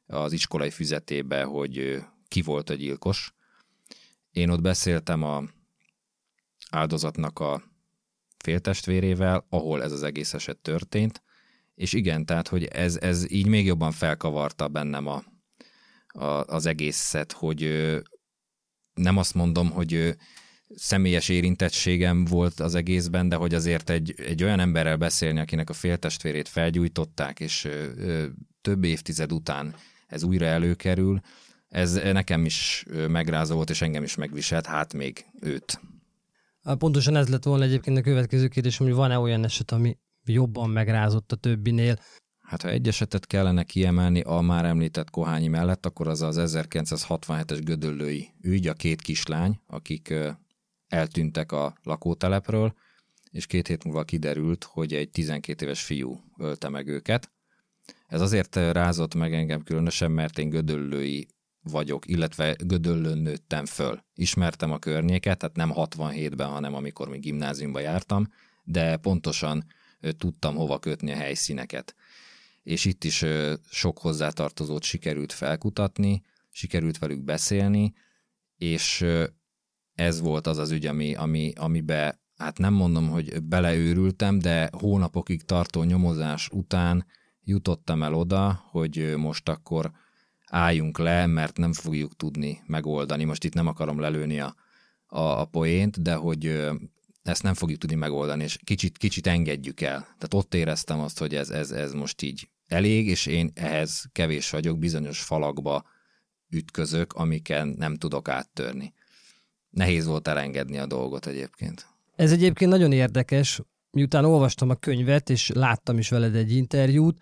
az iskolai füzetébe, hogy ki volt a gyilkos. Én ott beszéltem a áldozatnak a féltestvérével, ahol ez az egész eset történt, és igen, tehát, hogy ez, ez így még jobban felkavarta bennem a, a, az egészet, hogy nem azt mondom, hogy személyes érintettségem volt az egészben, de hogy azért egy, egy olyan emberrel beszélni, akinek a féltestvérét felgyújtották, és több évtized után ez újra előkerül, ez nekem is megrázó volt, és engem is megviselt, hát még őt. Pontosan ez lett volna egyébként a következő kérdés, hogy van-e olyan eset, ami jobban megrázott a többinél. Hát ha egy esetet kellene kiemelni a már említett Kohányi mellett, akkor az az 1967-es gödöllői ügy, a két kislány, akik eltűntek a lakótelepről, és két hét múlva kiderült, hogy egy 12 éves fiú ölte meg őket. Ez azért rázott meg engem különösen, mert én gödöllői vagyok, illetve Gödöllőn nőttem föl. Ismertem a környéket, tehát nem 67-ben, hanem amikor még gimnáziumba jártam, de pontosan tudtam hova kötni a helyszíneket. És itt is sok hozzátartozót sikerült felkutatni, sikerült velük beszélni, és ez volt az az ügy, ami, ami, amibe, hát nem mondom, hogy beleőrültem, de hónapokig tartó nyomozás után jutottam el oda, hogy most akkor álljunk le, mert nem fogjuk tudni megoldani. Most itt nem akarom lelőni a, a, a poént, de hogy ezt nem fogjuk tudni megoldani, és kicsit, kicsit engedjük el. Tehát ott éreztem azt, hogy ez, ez, ez most így elég, és én ehhez kevés vagyok, bizonyos falakba ütközök, amiken nem tudok áttörni. Nehéz volt elengedni a dolgot egyébként. Ez egyébként nagyon érdekes, miután olvastam a könyvet, és láttam is veled egy interjút,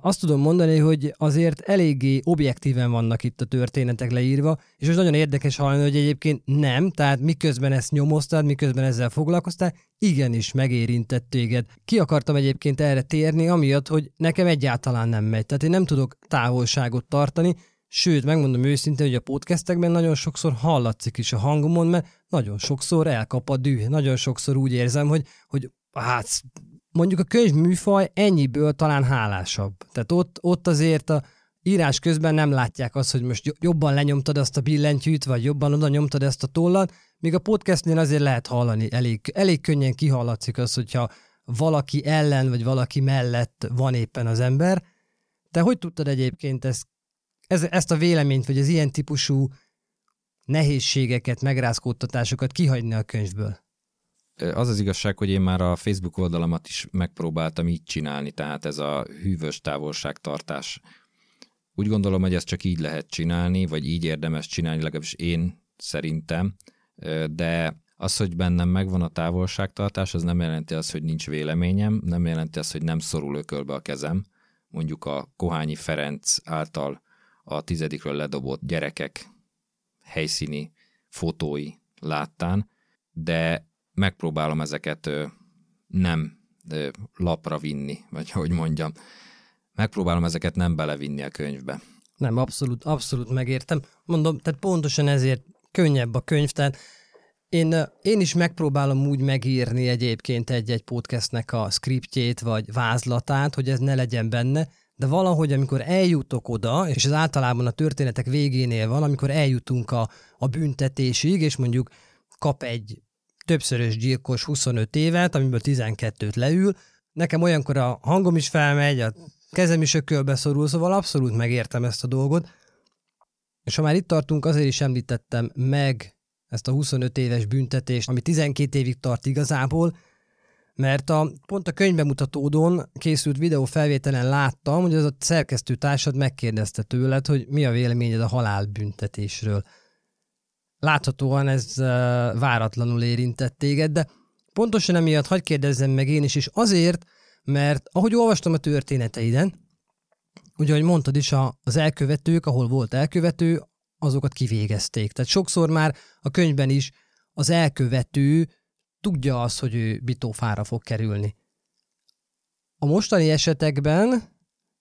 azt tudom mondani, hogy azért eléggé objektíven vannak itt a történetek leírva, és most nagyon érdekes hallani, hogy egyébként nem, tehát miközben ezt nyomoztad, miközben ezzel foglalkoztál, igenis megérintett téged. Ki akartam egyébként erre térni, amiatt, hogy nekem egyáltalán nem megy. Tehát én nem tudok távolságot tartani, sőt, megmondom őszintén, hogy a podcastekben nagyon sokszor hallatszik is a hangomon, mert nagyon sokszor elkap a düh, nagyon sokszor úgy érzem, hogy, hogy hát mondjuk a könyvműfaj ennyiből talán hálásabb. Tehát ott, ott azért a írás közben nem látják azt, hogy most jobban lenyomtad azt a billentyűt, vagy jobban oda nyomtad ezt a tollat, míg a podcastnél azért lehet hallani, elég, elég könnyen kihallatszik az, hogyha valaki ellen, vagy valaki mellett van éppen az ember. Te hogy tudtad egyébként ezt, ez, ezt a véleményt, vagy az ilyen típusú nehézségeket, megrázkódtatásokat kihagyni a könyvből? Az az igazság, hogy én már a Facebook oldalamat is megpróbáltam így csinálni, tehát ez a hűvös távolságtartás. Úgy gondolom, hogy ezt csak így lehet csinálni, vagy így érdemes csinálni, legalábbis én szerintem, de az, hogy bennem megvan a távolságtartás, az nem jelenti azt, hogy nincs véleményem, nem jelenti azt, hogy nem szorul ökölbe a kezem. Mondjuk a Kohányi Ferenc által a tizedikről ledobott gyerekek helyszíni fotói láttán, de megpróbálom ezeket nem lapra vinni, vagy hogy mondjam. Megpróbálom ezeket nem belevinni a könyvbe. Nem, abszolút, abszolút megértem. Mondom, tehát pontosan ezért könnyebb a könyv, tehát én, én is megpróbálom úgy megírni egyébként egy-egy podcastnek a skriptjét vagy vázlatát, hogy ez ne legyen benne, de valahogy, amikor eljutok oda, és ez általában a történetek végénél van, amikor eljutunk a, a büntetésig, és mondjuk kap egy többszörös gyilkos 25 évet, amiből 12-t leül, nekem olyankor a hangom is felmegy, a kezem is ökölbe szorul, szóval abszolút megértem ezt a dolgot. És ha már itt tartunk, azért is említettem meg ezt a 25 éves büntetést, ami 12 évig tart igazából, mert a, pont a könyvbemutatódón készült videó felvételen láttam, hogy az a szerkesztő társad megkérdezte tőled, hogy mi a véleményed a halálbüntetésről. Láthatóan ez váratlanul érintett téged, de pontosan emiatt hagyj kérdezzem meg én is, és azért, mert ahogy olvastam a történeteiden, ugye, ahogy mondtad is, az elkövetők, ahol volt elkövető, azokat kivégezték. Tehát sokszor már a könyvben is az elkövető tudja azt, hogy ő bitófára fog kerülni. A mostani esetekben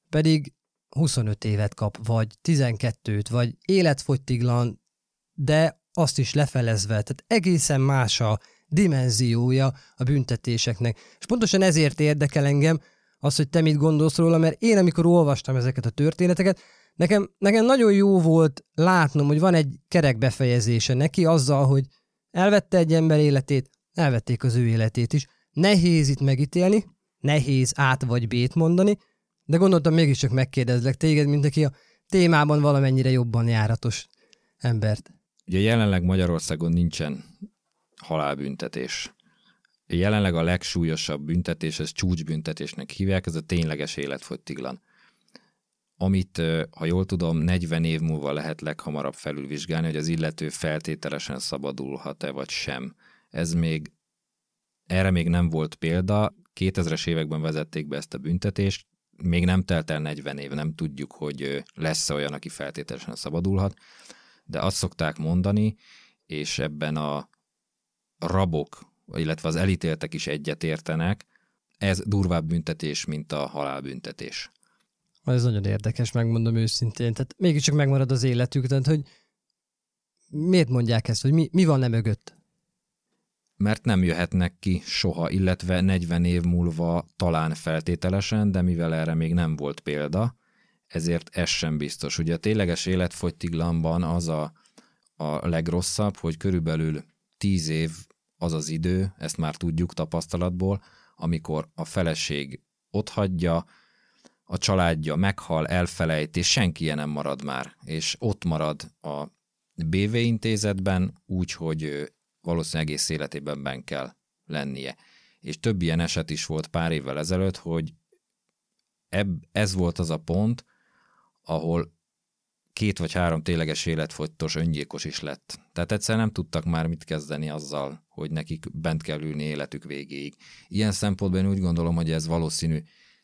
pedig 25 évet kap, vagy 12-t, vagy életfogytiglan, de azt is lefelezve. Tehát egészen más a dimenziója a büntetéseknek. És pontosan ezért érdekel engem az, hogy te mit gondolsz róla, mert én amikor olvastam ezeket a történeteket, nekem, nekem nagyon jó volt látnom, hogy van egy kerek befejezése neki azzal, hogy elvette egy ember életét, elvették az ő életét is. Nehéz itt megítélni, nehéz át vagy bét mondani, de gondoltam mégiscsak megkérdezlek téged, mint aki a témában valamennyire jobban járatos embert. Ugye jelenleg Magyarországon nincsen halálbüntetés. Jelenleg a legsúlyosabb büntetés, ez csúcsbüntetésnek hívják, ez a tényleges életfogytiglan. Amit, ha jól tudom, 40 év múlva lehet leghamarabb felülvizsgálni, hogy az illető feltételesen szabadulhat-e vagy sem. Ez még, erre még nem volt példa, 2000-es években vezették be ezt a büntetést, még nem telt el 40 év, nem tudjuk, hogy lesz olyan, aki feltételesen szabadulhat, de azt szokták mondani, és ebben a rabok, illetve az elítéltek is egyetértenek, ez durvább büntetés, mint a halálbüntetés. Ez nagyon érdekes, megmondom őszintén. Tehát mégiscsak megmarad az életük, tehát hogy miért mondják ezt, hogy mi, mi van nem mögött? Mert nem jöhetnek ki soha, illetve 40 év múlva talán feltételesen, de mivel erre még nem volt példa, ezért ez sem biztos. Ugye a tényleges életfogytiglanban az a, a legrosszabb, hogy körülbelül 10 év az az idő, ezt már tudjuk tapasztalatból, amikor a feleség otthagyja, a családja meghal, elfelejt, és senki nem marad már, és ott marad a BV intézetben úgy, hogy valószínűleg egész életében ben kell lennie. És több ilyen eset is volt pár évvel ezelőtt, hogy ebb, ez volt az a pont, ahol két vagy három tényleges életfogytos öngyilkos is lett. Tehát egyszer nem tudtak már mit kezdeni azzal, hogy nekik bent kell ülni életük végéig. Ilyen szempontból én úgy gondolom, hogy ez valószínű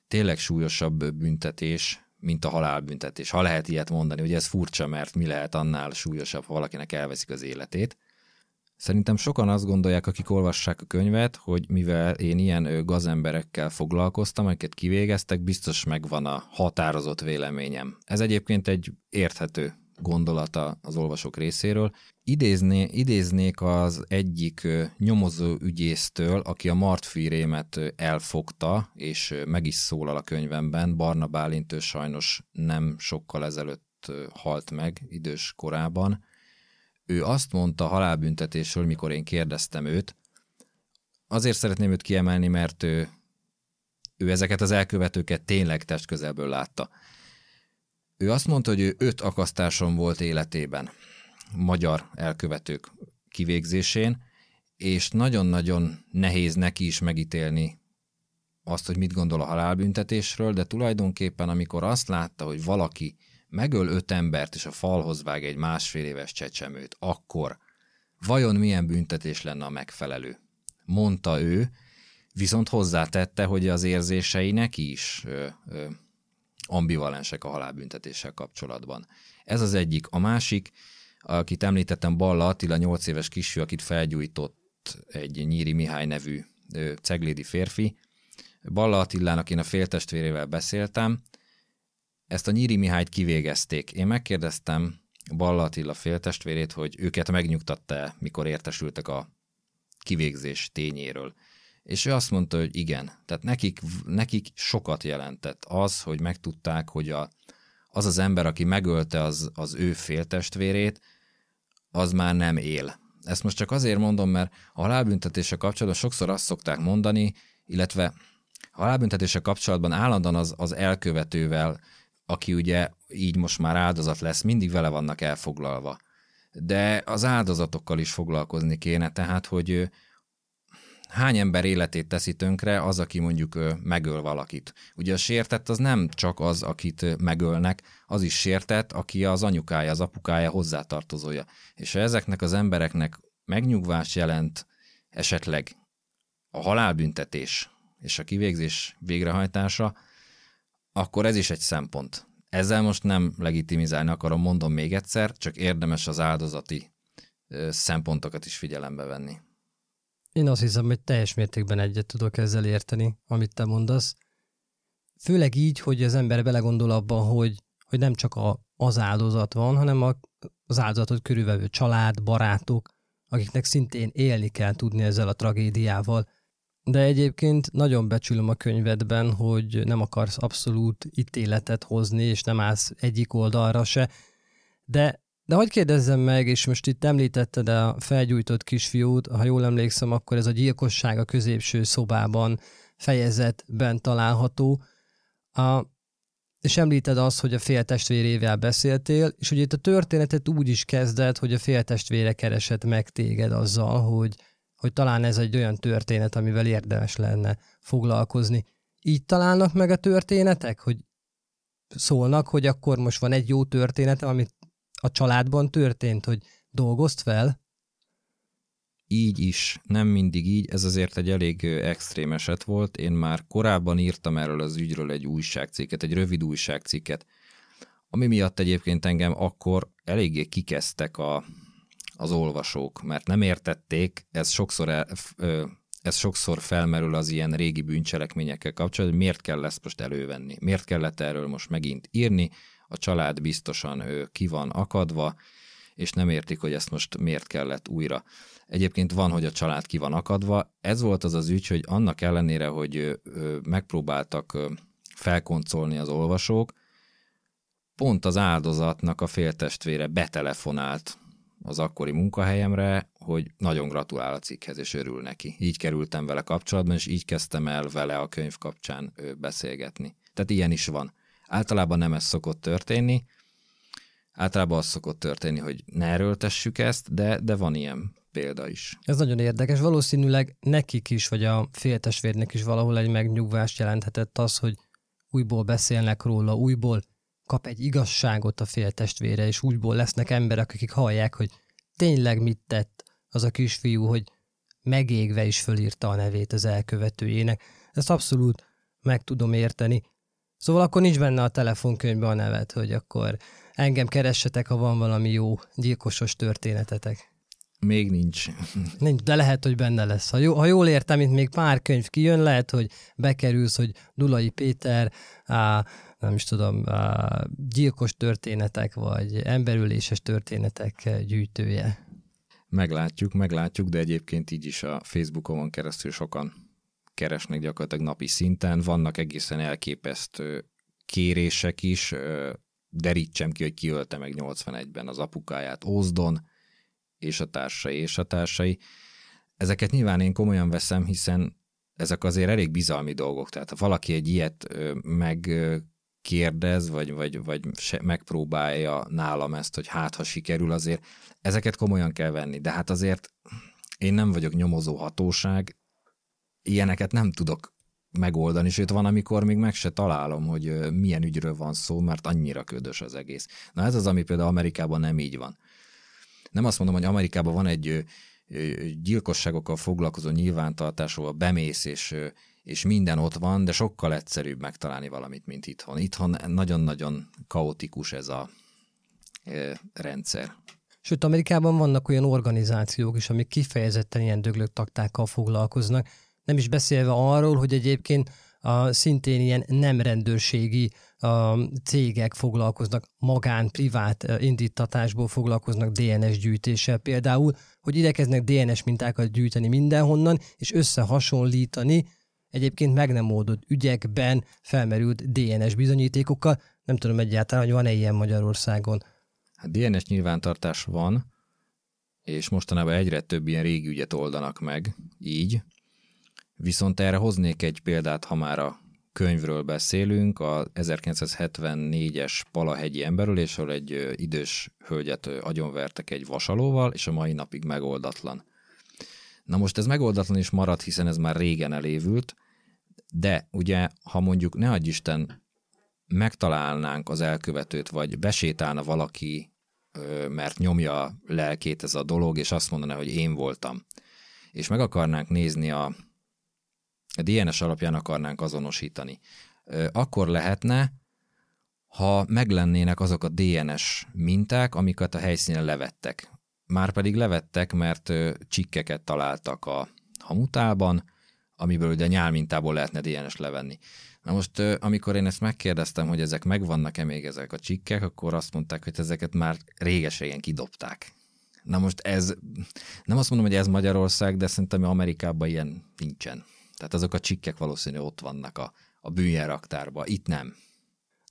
tényleg súlyosabb büntetés, mint a halálbüntetés. Ha lehet ilyet mondani, hogy ez furcsa, mert mi lehet annál súlyosabb, ha valakinek elveszik az életét. Szerintem sokan azt gondolják, akik olvassák a könyvet, hogy mivel én ilyen gazemberekkel foglalkoztam, akiket kivégeztek, biztos megvan a határozott véleményem. Ez egyébként egy érthető gondolata az olvasók részéről. Idézné, idéznék az egyik nyomozó ügyésztől, aki a Martfűrémet elfogta, és meg is szólal a könyvemben. Barna Bálint sajnos nem sokkal ezelőtt halt meg idős korában ő azt mondta halálbüntetésről, mikor én kérdeztem őt, azért szeretném őt kiemelni, mert ő, ő ezeket az elkövetőket tényleg testközelből látta. Ő azt mondta, hogy ő öt akasztáson volt életében, magyar elkövetők kivégzésén, és nagyon-nagyon nehéz neki is megítélni azt, hogy mit gondol a halálbüntetésről, de tulajdonképpen amikor azt látta, hogy valaki megöl öt embert és a falhoz vág egy másfél éves csecsemőt, akkor vajon milyen büntetés lenne a megfelelő? Mondta ő, viszont hozzátette, hogy az érzései neki is ö, ö, ambivalensek a halálbüntetéssel kapcsolatban. Ez az egyik. A másik, akit említettem, Balla Attila, 8 éves kisfiú, akit felgyújtott egy Nyíri Mihály nevű ö, ceglédi férfi, Balla Attilának én a féltestvérével beszéltem, ezt a Nyíri Mihályt kivégezték. Én megkérdeztem Balla Attila féltestvérét, hogy őket megnyugtatta mikor értesültek a kivégzés tényéről. És ő azt mondta, hogy igen. Tehát nekik, nekik sokat jelentett az, hogy megtudták, hogy a, az az ember, aki megölte az, az ő féltestvérét, az már nem él. Ezt most csak azért mondom, mert a halálbüntetése kapcsolatban sokszor azt szokták mondani, illetve a halálbüntetése kapcsolatban állandóan az, az elkövetővel, aki ugye így most már áldozat lesz, mindig vele vannak elfoglalva. De az áldozatokkal is foglalkozni kéne, tehát hogy hány ember életét teszi tönkre az, aki mondjuk megöl valakit. Ugye a sértett az nem csak az, akit megölnek, az is sértett, aki az anyukája, az apukája hozzátartozója. És ha ezeknek az embereknek megnyugvás jelent esetleg a halálbüntetés és a kivégzés végrehajtása, akkor ez is egy szempont. Ezzel most nem legitimizálni akarom, mondom még egyszer, csak érdemes az áldozati szempontokat is figyelembe venni. Én azt hiszem, hogy teljes mértékben egyet tudok ezzel érteni, amit te mondasz. Főleg így, hogy az ember belegondol abban, hogy, hogy nem csak a, az áldozat van, hanem a, az áldozatot körülvevő család, barátok, akiknek szintén élni kell tudni ezzel a tragédiával. De egyébként nagyon becsülöm a könyvedben, hogy nem akarsz abszolút ítéletet hozni, és nem állsz egyik oldalra se. De de hogy kérdezzem meg, és most itt említetted a felgyújtott kisfiút, ha jól emlékszem, akkor ez a gyilkosság a középső szobában fejezetben található. A, és említed azt, hogy a féltestvérével beszéltél, és ugye itt a történetet úgy is kezded, hogy a féltestvére keresett meg téged azzal, hogy, hogy talán ez egy olyan történet, amivel érdemes lenne foglalkozni. Így találnak meg a történetek, hogy szólnak, hogy akkor most van egy jó történet, amit a családban történt, hogy dolgozt fel? Így is, nem mindig így, ez azért egy elég extrém eset volt. Én már korábban írtam erről az ügyről egy újságcikket, egy rövid újságcikket, ami miatt egyébként engem akkor eléggé kikezdtek a, az olvasók, mert nem értették, ez sokszor, ez sokszor felmerül az ilyen régi bűncselekményekkel kapcsolatban, hogy miért kell ezt most elővenni, miért kellett erről most megint írni, a család biztosan ő ki van akadva, és nem értik, hogy ezt most miért kellett újra. Egyébként van, hogy a család ki van akadva. Ez volt az az ügy, hogy annak ellenére, hogy megpróbáltak felkoncolni az olvasók, pont az áldozatnak a féltestvére betelefonált az akkori munkahelyemre, hogy nagyon gratulál a cikkhez, és örül neki. Így kerültem vele kapcsolatban, és így kezdtem el vele a könyv kapcsán beszélgetni. Tehát ilyen is van. Általában nem ez szokott történni, általában az szokott történni, hogy ne erőltessük ezt, de, de van ilyen példa is. Ez nagyon érdekes. Valószínűleg nekik is, vagy a féltestvérnek is valahol egy megnyugvást jelenthetett az, hogy újból beszélnek róla, újból kap egy igazságot a féltestvére, és újból lesznek emberek, akik hallják, hogy tényleg mit tett az a kisfiú, hogy megégve is fölírta a nevét az elkövetőjének. Ezt abszolút meg tudom érteni. Szóval akkor nincs benne a telefonkönyvben a nevet, hogy akkor engem keressetek, ha van valami jó gyilkosos történetetek. Még nincs. Nincs, de lehet, hogy benne lesz. Ha, jó, ha jól értem, itt még pár könyv kijön, lehet, hogy bekerülsz, hogy Dulai Péter, á, nem is tudom, gyilkos történetek, vagy emberüléses történetek gyűjtője. Meglátjuk, meglátjuk, de egyébként így is a Facebookon keresztül sokan keresnek gyakorlatilag napi szinten, vannak egészen elképesztő kérések is, derítsem ki, hogy kiölte meg 81-ben az apukáját Ózdon, és a társai, és a társai. Ezeket nyilván én komolyan veszem, hiszen ezek azért elég bizalmi dolgok. Tehát ha valaki egy ilyet megkérdez, vagy, vagy, vagy megpróbálja nálam ezt, hogy hát ha sikerül, azért ezeket komolyan kell venni. De hát azért én nem vagyok nyomozó hatóság, ilyeneket nem tudok megoldani, sőt van, amikor még meg se találom, hogy milyen ügyről van szó, mert annyira ködös az egész. Na ez az, ami például Amerikában nem így van. Nem azt mondom, hogy Amerikában van egy gyilkosságokkal foglalkozó nyilvántartásról bemész, és, és minden ott van, de sokkal egyszerűbb megtalálni valamit, mint itthon. Itthon nagyon-nagyon kaotikus ez a rendszer. Sőt, Amerikában vannak olyan organizációk is, amik kifejezetten ilyen döglött taktákkal foglalkoznak, nem is beszélve arról, hogy egyébként a, szintén ilyen nem rendőrségi a, cégek foglalkoznak, magán, privát indítatásból foglalkoznak DNS gyűjtéssel például, hogy idekeznek DNS mintákat gyűjteni mindenhonnan, és összehasonlítani egyébként meg nem oldott ügyekben felmerült DNS bizonyítékokkal. Nem tudom egyáltalán, hogy van-e ilyen Magyarországon. Hát DNS nyilvántartás van, és mostanában egyre több ilyen régi ügyet oldanak meg, így. Viszont erre hoznék egy példát, ha már a könyvről beszélünk, a 1974-es Palahegyi emberülésről egy idős hölgyet agyonvertek egy vasalóval, és a mai napig megoldatlan. Na most ez megoldatlan is maradt, hiszen ez már régen elévült, de ugye, ha mondjuk ne adj Isten, megtalálnánk az elkövetőt, vagy besétálna valaki, mert nyomja lelkét ez a dolog, és azt mondaná, hogy én voltam, és meg akarnánk nézni a, a DNS alapján akarnánk azonosítani, akkor lehetne, ha meglennének azok a DNS minták, amiket a helyszínen levettek. Márpedig levettek, mert csikkeket találtak a hamutában, amiből ugye nyálmintából lehetne DNS levenni. Na most, amikor én ezt megkérdeztem, hogy ezek megvannak-e még ezek a csikkek, akkor azt mondták, hogy ezeket már réges-régen kidobták. Na most ez, nem azt mondom, hogy ez Magyarország, de szerintem Amerikában ilyen nincsen. Tehát azok a csikkek valószínűleg ott vannak a, a bűnjelraktárban, itt nem.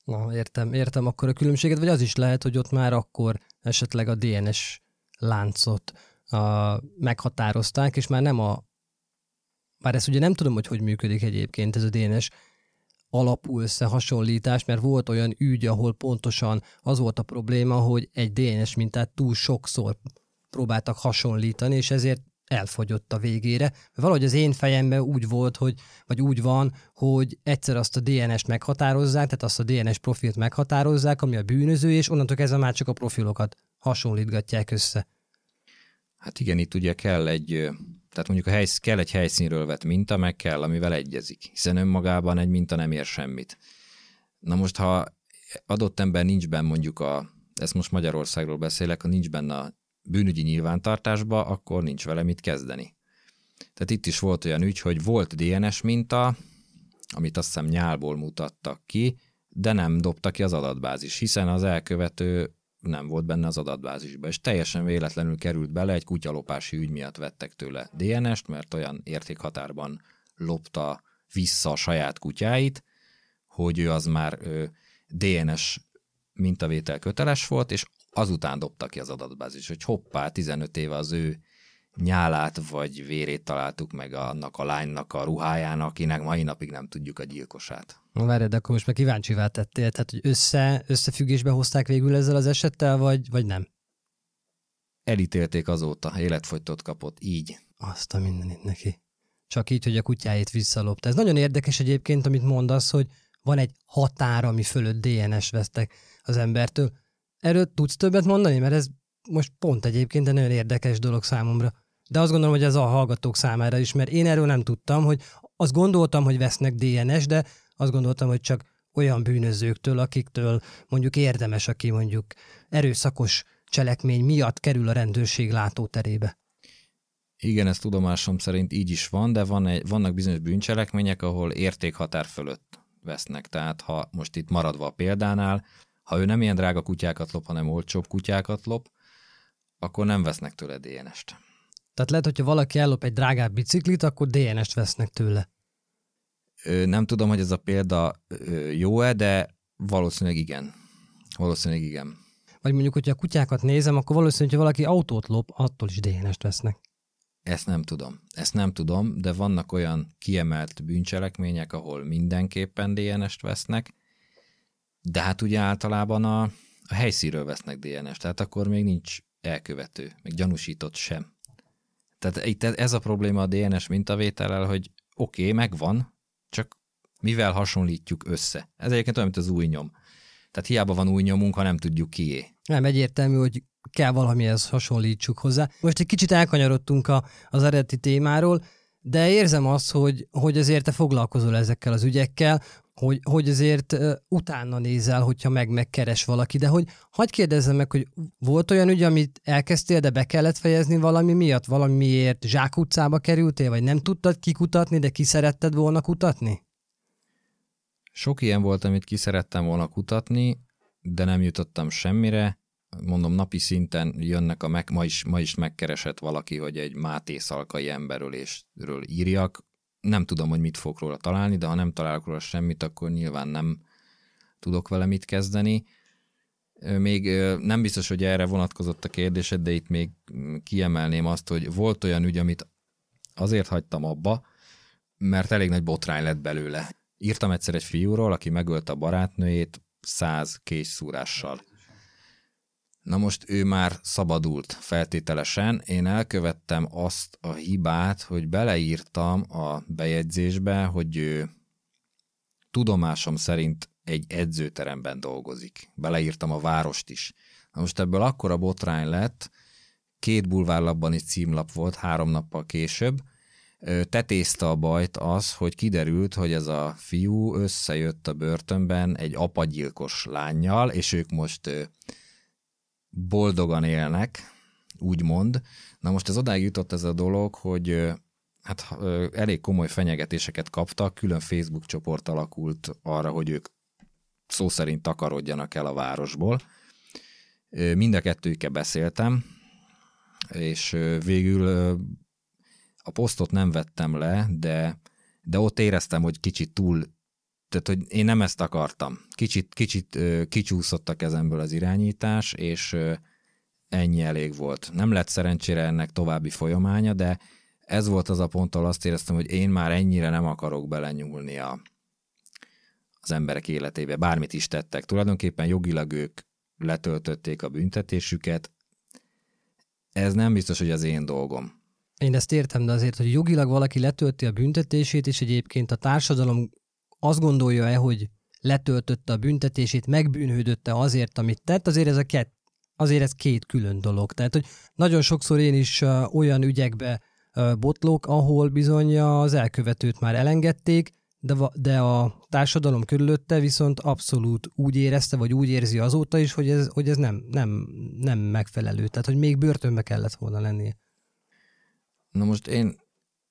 Na, értem, értem akkor a különbséget, vagy az is lehet, hogy ott már akkor esetleg a DNS láncot a, meghatározták, és már nem a bár ezt ugye nem tudom, hogy hogy működik egyébként ez a DNS alapú összehasonlítás, mert volt olyan ügy, ahol pontosan az volt a probléma, hogy egy DNS mintát túl sokszor próbáltak hasonlítani, és ezért elfogyott a végére. Valahogy az én fejemben úgy volt, hogy, vagy úgy van, hogy egyszer azt a DNS-t meghatározzák, tehát azt a DNS profilt meghatározzák, ami a bűnöző, és onnantól kezdve már csak a profilokat hasonlítgatják össze. Hát igen, itt ugye kell egy tehát mondjuk a helysz, kell egy helyszínről vett minta, meg kell, amivel egyezik, hiszen önmagában egy minta nem ér semmit. Na most, ha adott ember nincs benne mondjuk a, ezt most Magyarországról beszélek, ha nincs benne a bűnügyi nyilvántartásba, akkor nincs vele mit kezdeni. Tehát itt is volt olyan ügy, hogy volt DNS minta, amit azt hiszem nyálból mutattak ki, de nem dobta ki az adatbázis, hiszen az elkövető nem volt benne az adatbázisban, és teljesen véletlenül került bele, egy kutyalopási ügy miatt vettek tőle DNS-t, mert olyan értékhatárban lopta vissza a saját kutyáit, hogy ő az már ő, DNS mintavétel köteles volt, és azután dobta ki az adatbázis, hogy hoppá, 15 éve az ő nyálát vagy vérét találtuk meg annak a lánynak a ruhájának, akinek mai napig nem tudjuk a gyilkosát. Na várj, de akkor most meg kíváncsivá tettél, tehát hogy össze, összefüggésbe hozták végül ezzel az esettel, vagy, vagy nem? Elítélték azóta, életfogytot kapott, így. Azt a mindenit neki. Csak így, hogy a kutyáit visszalopta. Ez nagyon érdekes egyébként, amit mondasz, hogy van egy határ, ami fölött DNS vesztek az embertől. Erről tudsz többet mondani? Mert ez most pont egyébként egy nagyon érdekes dolog számomra. De azt gondolom, hogy ez a hallgatók számára is, mert én erről nem tudtam, hogy azt gondoltam, hogy vesznek DNS, de azt gondoltam, hogy csak olyan bűnözőktől, akiktől mondjuk érdemes, aki mondjuk erőszakos cselekmény miatt kerül a rendőrség látóterébe. Igen, ez tudomásom szerint így is van, de van egy, vannak bizonyos bűncselekmények, ahol értékhatár fölött vesznek. Tehát ha most itt maradva a példánál, ha ő nem ilyen drága kutyákat lop, hanem olcsóbb kutyákat lop, akkor nem vesznek tőle DNS-t. Tehát lehet, hogyha valaki ellop egy drágább biciklit, akkor DNS-t vesznek tőle. Nem tudom, hogy ez a példa jó-e, de valószínűleg igen. Valószínűleg igen. Vagy mondjuk, hogyha a kutyákat nézem, akkor valószínűleg, hogy valaki autót lop, attól is DNS-t vesznek. Ezt nem tudom. Ezt nem tudom, de vannak olyan kiemelt bűncselekmények, ahol mindenképpen DNS-t vesznek, de hát ugye általában a, a helyszínről vesznek DNS-t, tehát akkor még nincs elkövető, még gyanúsított sem. Tehát itt ez a probléma a DNS mintavétellel, hogy oké, okay, megvan, csak mivel hasonlítjuk össze. Ez egyébként olyan, mint az új nyom. Tehát hiába van új nyomunk, ha nem tudjuk kié. Nem egyértelmű, hogy kell valamihez hasonlítsuk hozzá. Most egy kicsit elkanyarodtunk a, az eredeti témáról, de érzem azt, hogy, hogy azért te foglalkozol ezekkel az ügyekkel, hogy, hogy azért uh, utána nézel, hogyha meg megkeres valaki, de hogy hagyd kérdezzem meg, hogy volt olyan ügy, amit elkezdtél, de be kellett fejezni valami miatt, valamiért zsákutcába kerültél, vagy nem tudtad kikutatni, de ki szeretted volna kutatni? Sok ilyen volt, amit ki szerettem volna kutatni, de nem jutottam semmire. Mondom, napi szinten jönnek a meg, ma is, ma is megkeresett valaki, hogy egy Máté Szalkai emberről és ről írjak. Nem tudom, hogy mit fogok róla találni, de ha nem találok róla semmit, akkor nyilván nem tudok vele mit kezdeni. Még nem biztos, hogy erre vonatkozott a kérdésed, de itt még kiemelném azt, hogy volt olyan ügy, amit azért hagytam abba, mert elég nagy botrány lett belőle. Írtam egyszer egy fiúról, aki megölte a barátnőjét száz készszúrással. Na most ő már szabadult feltételesen. Én elkövettem azt a hibát, hogy beleírtam a bejegyzésbe, hogy ő tudomásom szerint egy edzőteremben dolgozik. Beleírtam a várost is. Na most ebből akkora botrány lett, két bulvárlapban is címlap volt három nappal később, tetézte a bajt az, hogy kiderült, hogy ez a fiú összejött a börtönben egy apagyilkos lányjal, és ők most boldogan élnek, úgymond. Na most ez odáig jutott ez a dolog, hogy hát elég komoly fenyegetéseket kaptak, külön Facebook csoport alakult arra, hogy ők szó szerint takarodjanak el a városból. Mind a kettőkkel beszéltem, és végül a posztot nem vettem le, de, de ott éreztem, hogy kicsit túl, tehát hogy én nem ezt akartam. Kicsit, kicsit kicsúszott a kezemből az irányítás, és ennyi elég volt. Nem lett szerencsére ennek további folyamánya, de ez volt az a pont, ahol azt éreztem, hogy én már ennyire nem akarok belenyúlni a, az emberek életébe. Bármit is tettek. Tulajdonképpen jogilag ők letöltötték a büntetésüket. Ez nem biztos, hogy az én dolgom. Én ezt értem, de azért, hogy jogilag valaki letölti a büntetését, és egyébként a társadalom azt gondolja-e, hogy letöltötte a büntetését, megbűnhődötte azért, amit tett, azért ez a kett, azért ez két külön dolog. Tehát, hogy nagyon sokszor én is olyan ügyekbe botlok, ahol bizony az elkövetőt már elengedték, de, de a társadalom körülötte viszont abszolút úgy érezte, vagy úgy érzi azóta is, hogy ez, hogy ez nem, nem, nem megfelelő. Tehát, hogy még börtönbe kellett volna lennie. Na most én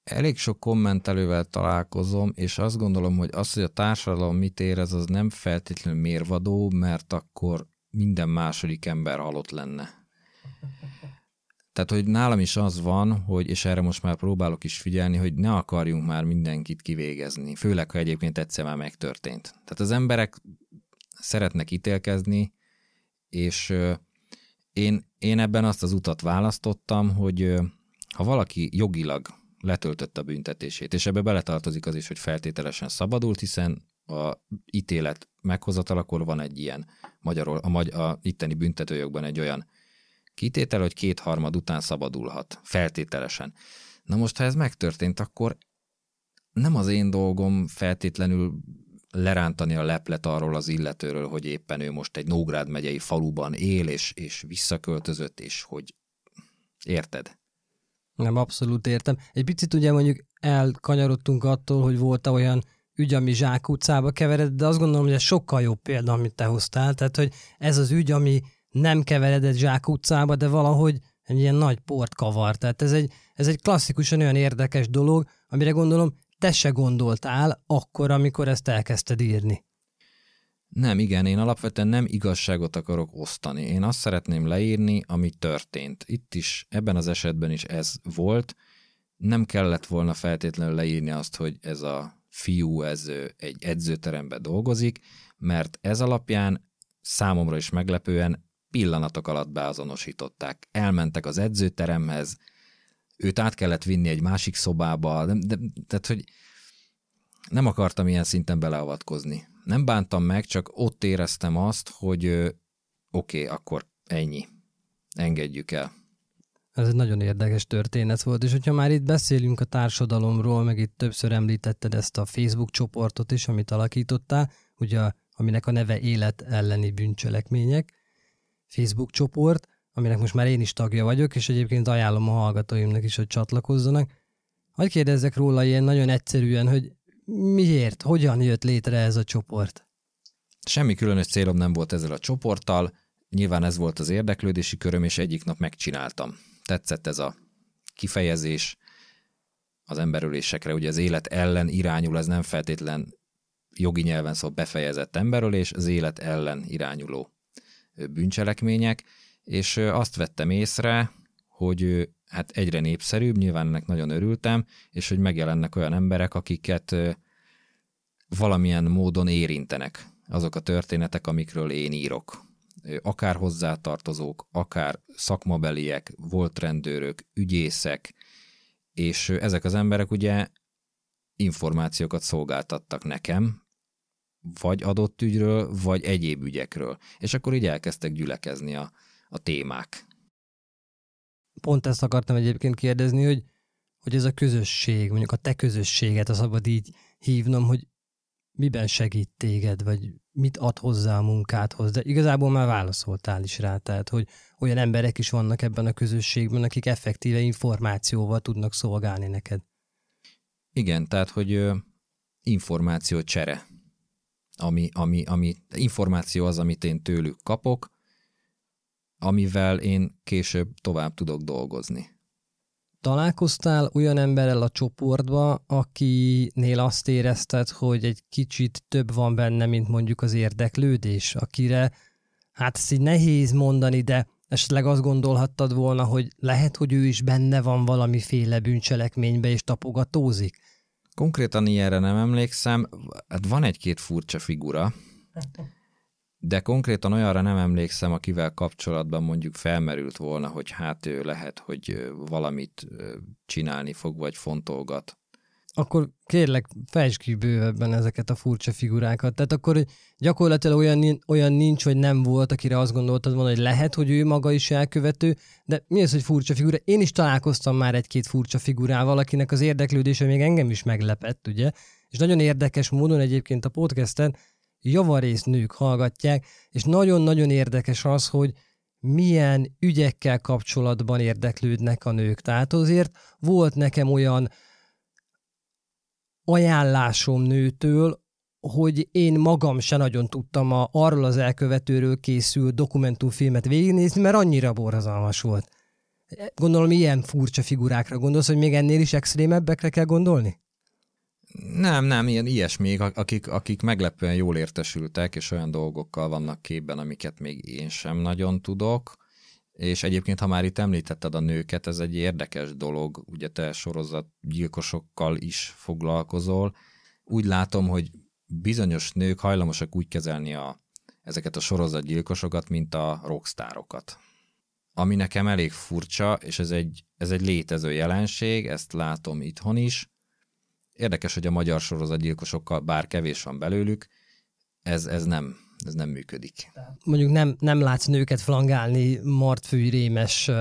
elég sok kommentelővel találkozom, és azt gondolom, hogy az, hogy a társadalom mit érez, az nem feltétlenül mérvadó, mert akkor minden második ember halott lenne. Tehát, hogy nálam is az van, hogy, és erre most már próbálok is figyelni, hogy ne akarjunk már mindenkit kivégezni, főleg, ha egyébként egyszer már megtörtént. Tehát az emberek szeretnek ítélkezni, és én, én ebben azt az utat választottam, hogy ha valaki jogilag letöltötte a büntetését, és ebbe beletartozik az is, hogy feltételesen szabadult, hiszen a ítélet meghozatalakor van egy ilyen magyar, a, magy, a itteni büntetőjogban egy olyan kitétel, hogy kétharmad után szabadulhat, feltételesen. Na most, ha ez megtörtént, akkor nem az én dolgom feltétlenül lerántani a leplet arról az illetőről, hogy éppen ő most egy Nógrád megyei faluban él, és, és visszaköltözött, és hogy érted? Nem, abszolút értem. Egy picit ugye mondjuk elkanyarodtunk attól, hogy volt olyan ügy, ami Zsák utcába keveredett, de azt gondolom, hogy ez sokkal jobb példa, amit te hoztál. Tehát, hogy ez az ügy, ami nem keveredett Zsák utcába, de valahogy egy ilyen nagy port kavar. Tehát ez egy, ez egy klasszikusan olyan érdekes dolog, amire gondolom te se gondoltál akkor, amikor ezt elkezdted írni. Nem, igen, én alapvetően nem igazságot akarok osztani. Én azt szeretném leírni, ami történt. Itt is, ebben az esetben is ez volt. Nem kellett volna feltétlenül leírni azt, hogy ez a fiú, ez egy edzőteremben dolgozik, mert ez alapján számomra is meglepően pillanatok alatt beazonosították. Elmentek az edzőteremhez, őt át kellett vinni egy másik szobába, de, de, tehát, hogy nem akartam ilyen szinten beleavatkozni nem bántam meg, csak ott éreztem azt, hogy oké, okay, akkor ennyi. Engedjük el. Ez egy nagyon érdekes történet volt, és hogyha már itt beszélünk a társadalomról, meg itt többször említetted ezt a Facebook csoportot is, amit alakítottál, ugye, aminek a neve Élet elleni bűncselekmények, Facebook csoport, aminek most már én is tagja vagyok, és egyébként ajánlom a hallgatóimnak is, hogy csatlakozzanak. Hogy kérdezzek róla ilyen nagyon egyszerűen, hogy miért, hogyan jött létre ez a csoport? Semmi különös célom nem volt ezzel a csoporttal, nyilván ez volt az érdeklődési köröm, és egyik nap megcsináltam. Tetszett ez a kifejezés az emberülésekre, ugye az élet ellen irányul, ez nem feltétlen jogi nyelven szó befejezett emberölés, az élet ellen irányuló bűncselekmények, és azt vettem észre, hogy hát egyre népszerűbb, nyilván ennek nagyon örültem, és hogy megjelennek olyan emberek, akiket valamilyen módon érintenek azok a történetek, amikről én írok. Akár hozzátartozók, akár szakmabeliek, volt rendőrök, ügyészek, és ezek az emberek ugye információkat szolgáltattak nekem, vagy adott ügyről, vagy egyéb ügyekről. És akkor így elkezdtek gyülekezni a, a témák. Pont ezt akartam egyébként kérdezni, hogy, hogy ez a közösség, mondjuk a te közösséget, a szabad így hívnom, hogy miben segít téged, vagy mit ad hozzá a munkádhoz, de igazából már válaszoltál is rá, tehát hogy olyan emberek is vannak ebben a közösségben, akik effektíve információval tudnak szolgálni neked. Igen, tehát hogy információ csere, ami, ami, ami, információ az, amit én tőlük kapok, amivel én később tovább tudok dolgozni. Találkoztál olyan emberrel a csoportba, akinél azt érezted, hogy egy kicsit több van benne, mint mondjuk az érdeklődés, akire, hát ezt így nehéz mondani, de esetleg azt gondolhattad volna, hogy lehet, hogy ő is benne van valamiféle bűncselekménybe és tapogatózik? Konkrétan ilyenre nem emlékszem, hát van egy-két furcsa figura, de konkrétan olyanra nem emlékszem, akivel kapcsolatban mondjuk felmerült volna, hogy hát ő lehet, hogy valamit csinálni fog, vagy fontolgat. Akkor kérlek, fejtsd ki bővebben ezeket a furcsa figurákat. Tehát akkor gyakorlatilag olyan, olyan nincs, vagy nem volt, akire azt gondoltad volna, hogy lehet, hogy ő maga is elkövető, de mi az, hogy furcsa figura? Én is találkoztam már egy-két furcsa figurával, akinek az érdeklődése még engem is meglepett, ugye? És nagyon érdekes módon egyébként a podcasten javarészt nők hallgatják, és nagyon-nagyon érdekes az, hogy milyen ügyekkel kapcsolatban érdeklődnek a nők. Tehát azért volt nekem olyan ajánlásom nőtől, hogy én magam se nagyon tudtam a, arról az elkövetőről készült dokumentumfilmet végignézni, mert annyira borzalmas volt. Gondolom, ilyen furcsa figurákra gondolsz, hogy még ennél is extrémebbekre kell gondolni? Nem, nem, ilyen ilyesmi, akik, akik meglepően jól értesültek, és olyan dolgokkal vannak képben, amiket még én sem nagyon tudok. És egyébként, ha már itt említetted a nőket, ez egy érdekes dolog, ugye te sorozat gyilkosokkal is foglalkozol. Úgy látom, hogy bizonyos nők hajlamosak úgy kezelni a, ezeket a sorozatgyilkosokat, mint a rockstárokat. Ami nekem elég furcsa, és ez egy, ez egy létező jelenség, ezt látom itthon is, Érdekes, hogy a magyar sorozatgyilkosokkal, bár kevés van belőlük, ez, ez nem, ez nem működik. Mondjuk nem, nem látsz nőket flangálni martfűrémes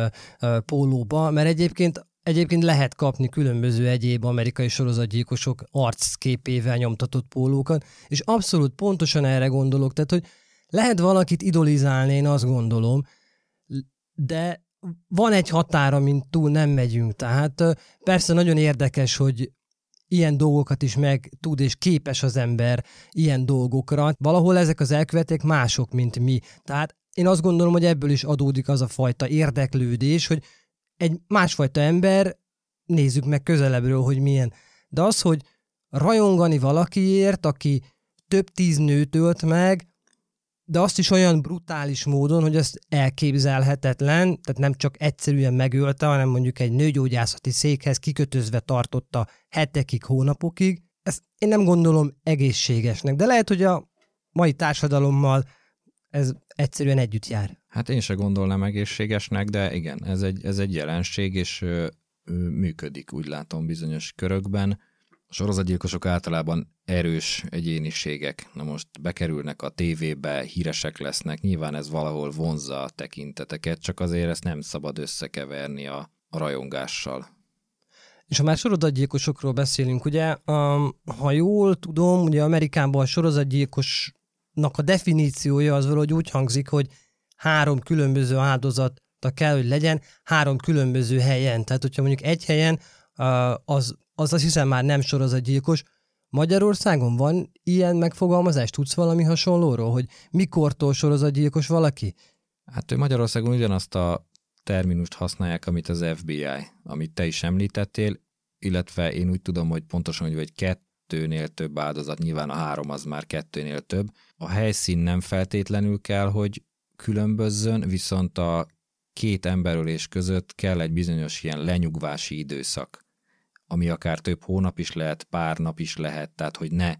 pólóba, mert egyébként Egyébként lehet kapni különböző egyéb amerikai sorozatgyilkosok arcképével nyomtatott pólókat, és abszolút pontosan erre gondolok, tehát hogy lehet valakit idolizálni, én azt gondolom, de van egy határa, mint túl nem megyünk. Tehát persze nagyon érdekes, hogy ilyen dolgokat is meg tud és képes az ember ilyen dolgokra. Valahol ezek az elkövetek mások, mint mi. Tehát én azt gondolom, hogy ebből is adódik az a fajta érdeklődés, hogy egy másfajta ember, nézzük meg közelebbről, hogy milyen. De az, hogy rajongani valakiért, aki több tíz nőt ölt meg, de azt is olyan brutális módon, hogy ez elképzelhetetlen, tehát nem csak egyszerűen megölte, hanem mondjuk egy nőgyógyászati székhez kikötözve tartotta hetekig, hónapokig. Ezt én nem gondolom egészségesnek, de lehet, hogy a mai társadalommal ez egyszerűen együtt jár. Hát én se gondolnám egészségesnek, de igen, ez egy, ez egy jelenség, és ö, ö, működik, úgy látom bizonyos körökben. A sorozatgyilkosok általában erős egyéniségek. Na most bekerülnek a tévébe, híresek lesznek, nyilván ez valahol vonzza a tekinteteket, csak azért ezt nem szabad összekeverni a, a rajongással. És ha már sorozatgyilkosokról beszélünk, ugye, um, ha jól tudom, ugye Amerikában a sorozatgyilkosnak a definíciója az valahogy úgy hangzik, hogy három különböző áldozat kell, hogy legyen, három különböző helyen. Tehát, hogyha mondjuk egy helyen uh, az az azt hiszem már nem sorozatgyilkos. Magyarországon van ilyen megfogalmazás? Tudsz valami hasonlóról, hogy mikortól sorozatgyilkos valaki? Hát Magyarországon ugyanazt a terminust használják, amit az FBI, amit te is említettél, illetve én úgy tudom, hogy pontosan, hogy vagy kettőnél több áldozat, nyilván a három az már kettőnél több. A helyszín nem feltétlenül kell, hogy különbözzön, viszont a két emberölés között kell egy bizonyos ilyen lenyugvási időszak, ami akár több hónap is lehet, pár nap is lehet, tehát hogy ne,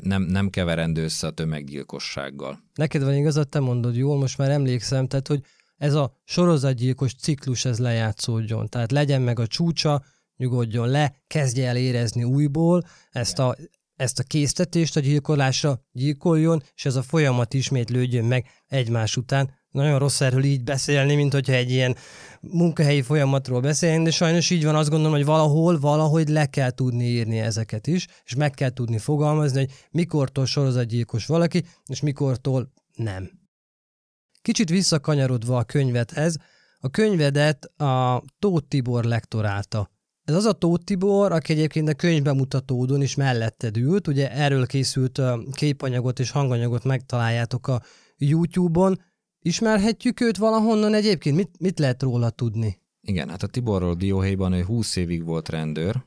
nem, nem keverendő össze a tömeggyilkossággal. Neked van igazad, te mondod jól, most már emlékszem, tehát hogy ez a sorozatgyilkos ciklus ez lejátszódjon. Tehát legyen meg a csúcsa, nyugodjon le, kezdje el érezni újból ezt a, ezt a késztetést a gyilkolásra, gyilkoljon, és ez a folyamat ismétlődjön meg egymás után. Nagyon rossz erről így beszélni, mint hogyha egy ilyen munkahelyi folyamatról beszélni, de sajnos így van, azt gondolom, hogy valahol, valahogy le kell tudni írni ezeket is, és meg kell tudni fogalmazni, hogy mikortól sorozatgyilkos valaki, és mikortól nem. Kicsit visszakanyarodva a könyvedhez, a könyvedet a Tóth Tibor lektorálta. Ez az a Tóth Tibor, aki egyébként a könyvbemutatódon is melletted ült, ugye erről készült képanyagot és hanganyagot megtaláljátok a YouTube-on. Ismerhetjük őt valahonnan egyébként? Mit, mit lehet róla tudni? Igen, hát a Tiborról Dióhéjban ő 20 évig volt rendőr,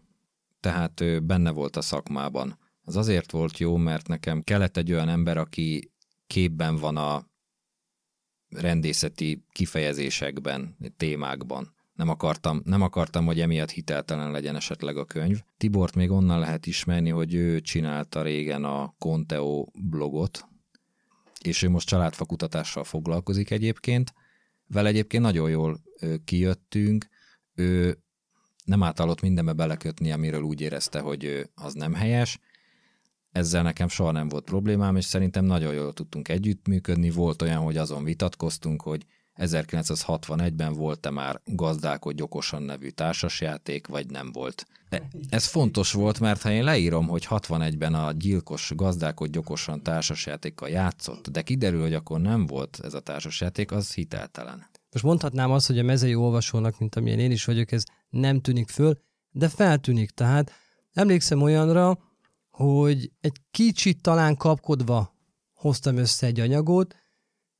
tehát ő benne volt a szakmában. Az azért volt jó, mert nekem kellett egy olyan ember, aki képben van a rendészeti kifejezésekben, témákban. Nem akartam, nem akartam, hogy emiatt hiteltelen legyen esetleg a könyv. Tibort még onnan lehet ismerni, hogy ő csinálta régen a Conteo blogot, és ő most családfakutatással foglalkozik egyébként. Vele egyébként nagyon jól kijöttünk, ő nem általott mindenbe belekötni, amiről úgy érezte, hogy az nem helyes, ezzel nekem soha nem volt problémám, és szerintem nagyon jól tudtunk együttműködni. Volt olyan, hogy azon vitatkoztunk, hogy 1961-ben volt-e már Gazdálkodj okosan nevű társasjáték, vagy nem volt. De ez fontos volt, mert ha én leírom, hogy 61-ben a gyilkos Gazdálkodj okosan társasjátékkal játszott, de kiderül, hogy akkor nem volt ez a társasjáték, az hiteltelen. Most mondhatnám azt, hogy a mezei olvasónak, mint amilyen én is vagyok, ez nem tűnik föl, de feltűnik. Tehát emlékszem olyanra, hogy egy kicsit talán kapkodva hoztam össze egy anyagot,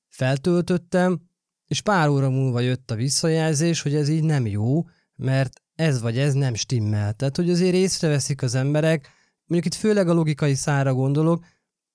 feltöltöttem, és pár óra múlva jött a visszajelzés, hogy ez így nem jó, mert ez vagy ez nem stimmel. Tehát, hogy azért észreveszik az emberek, mondjuk itt főleg a logikai szára gondolok,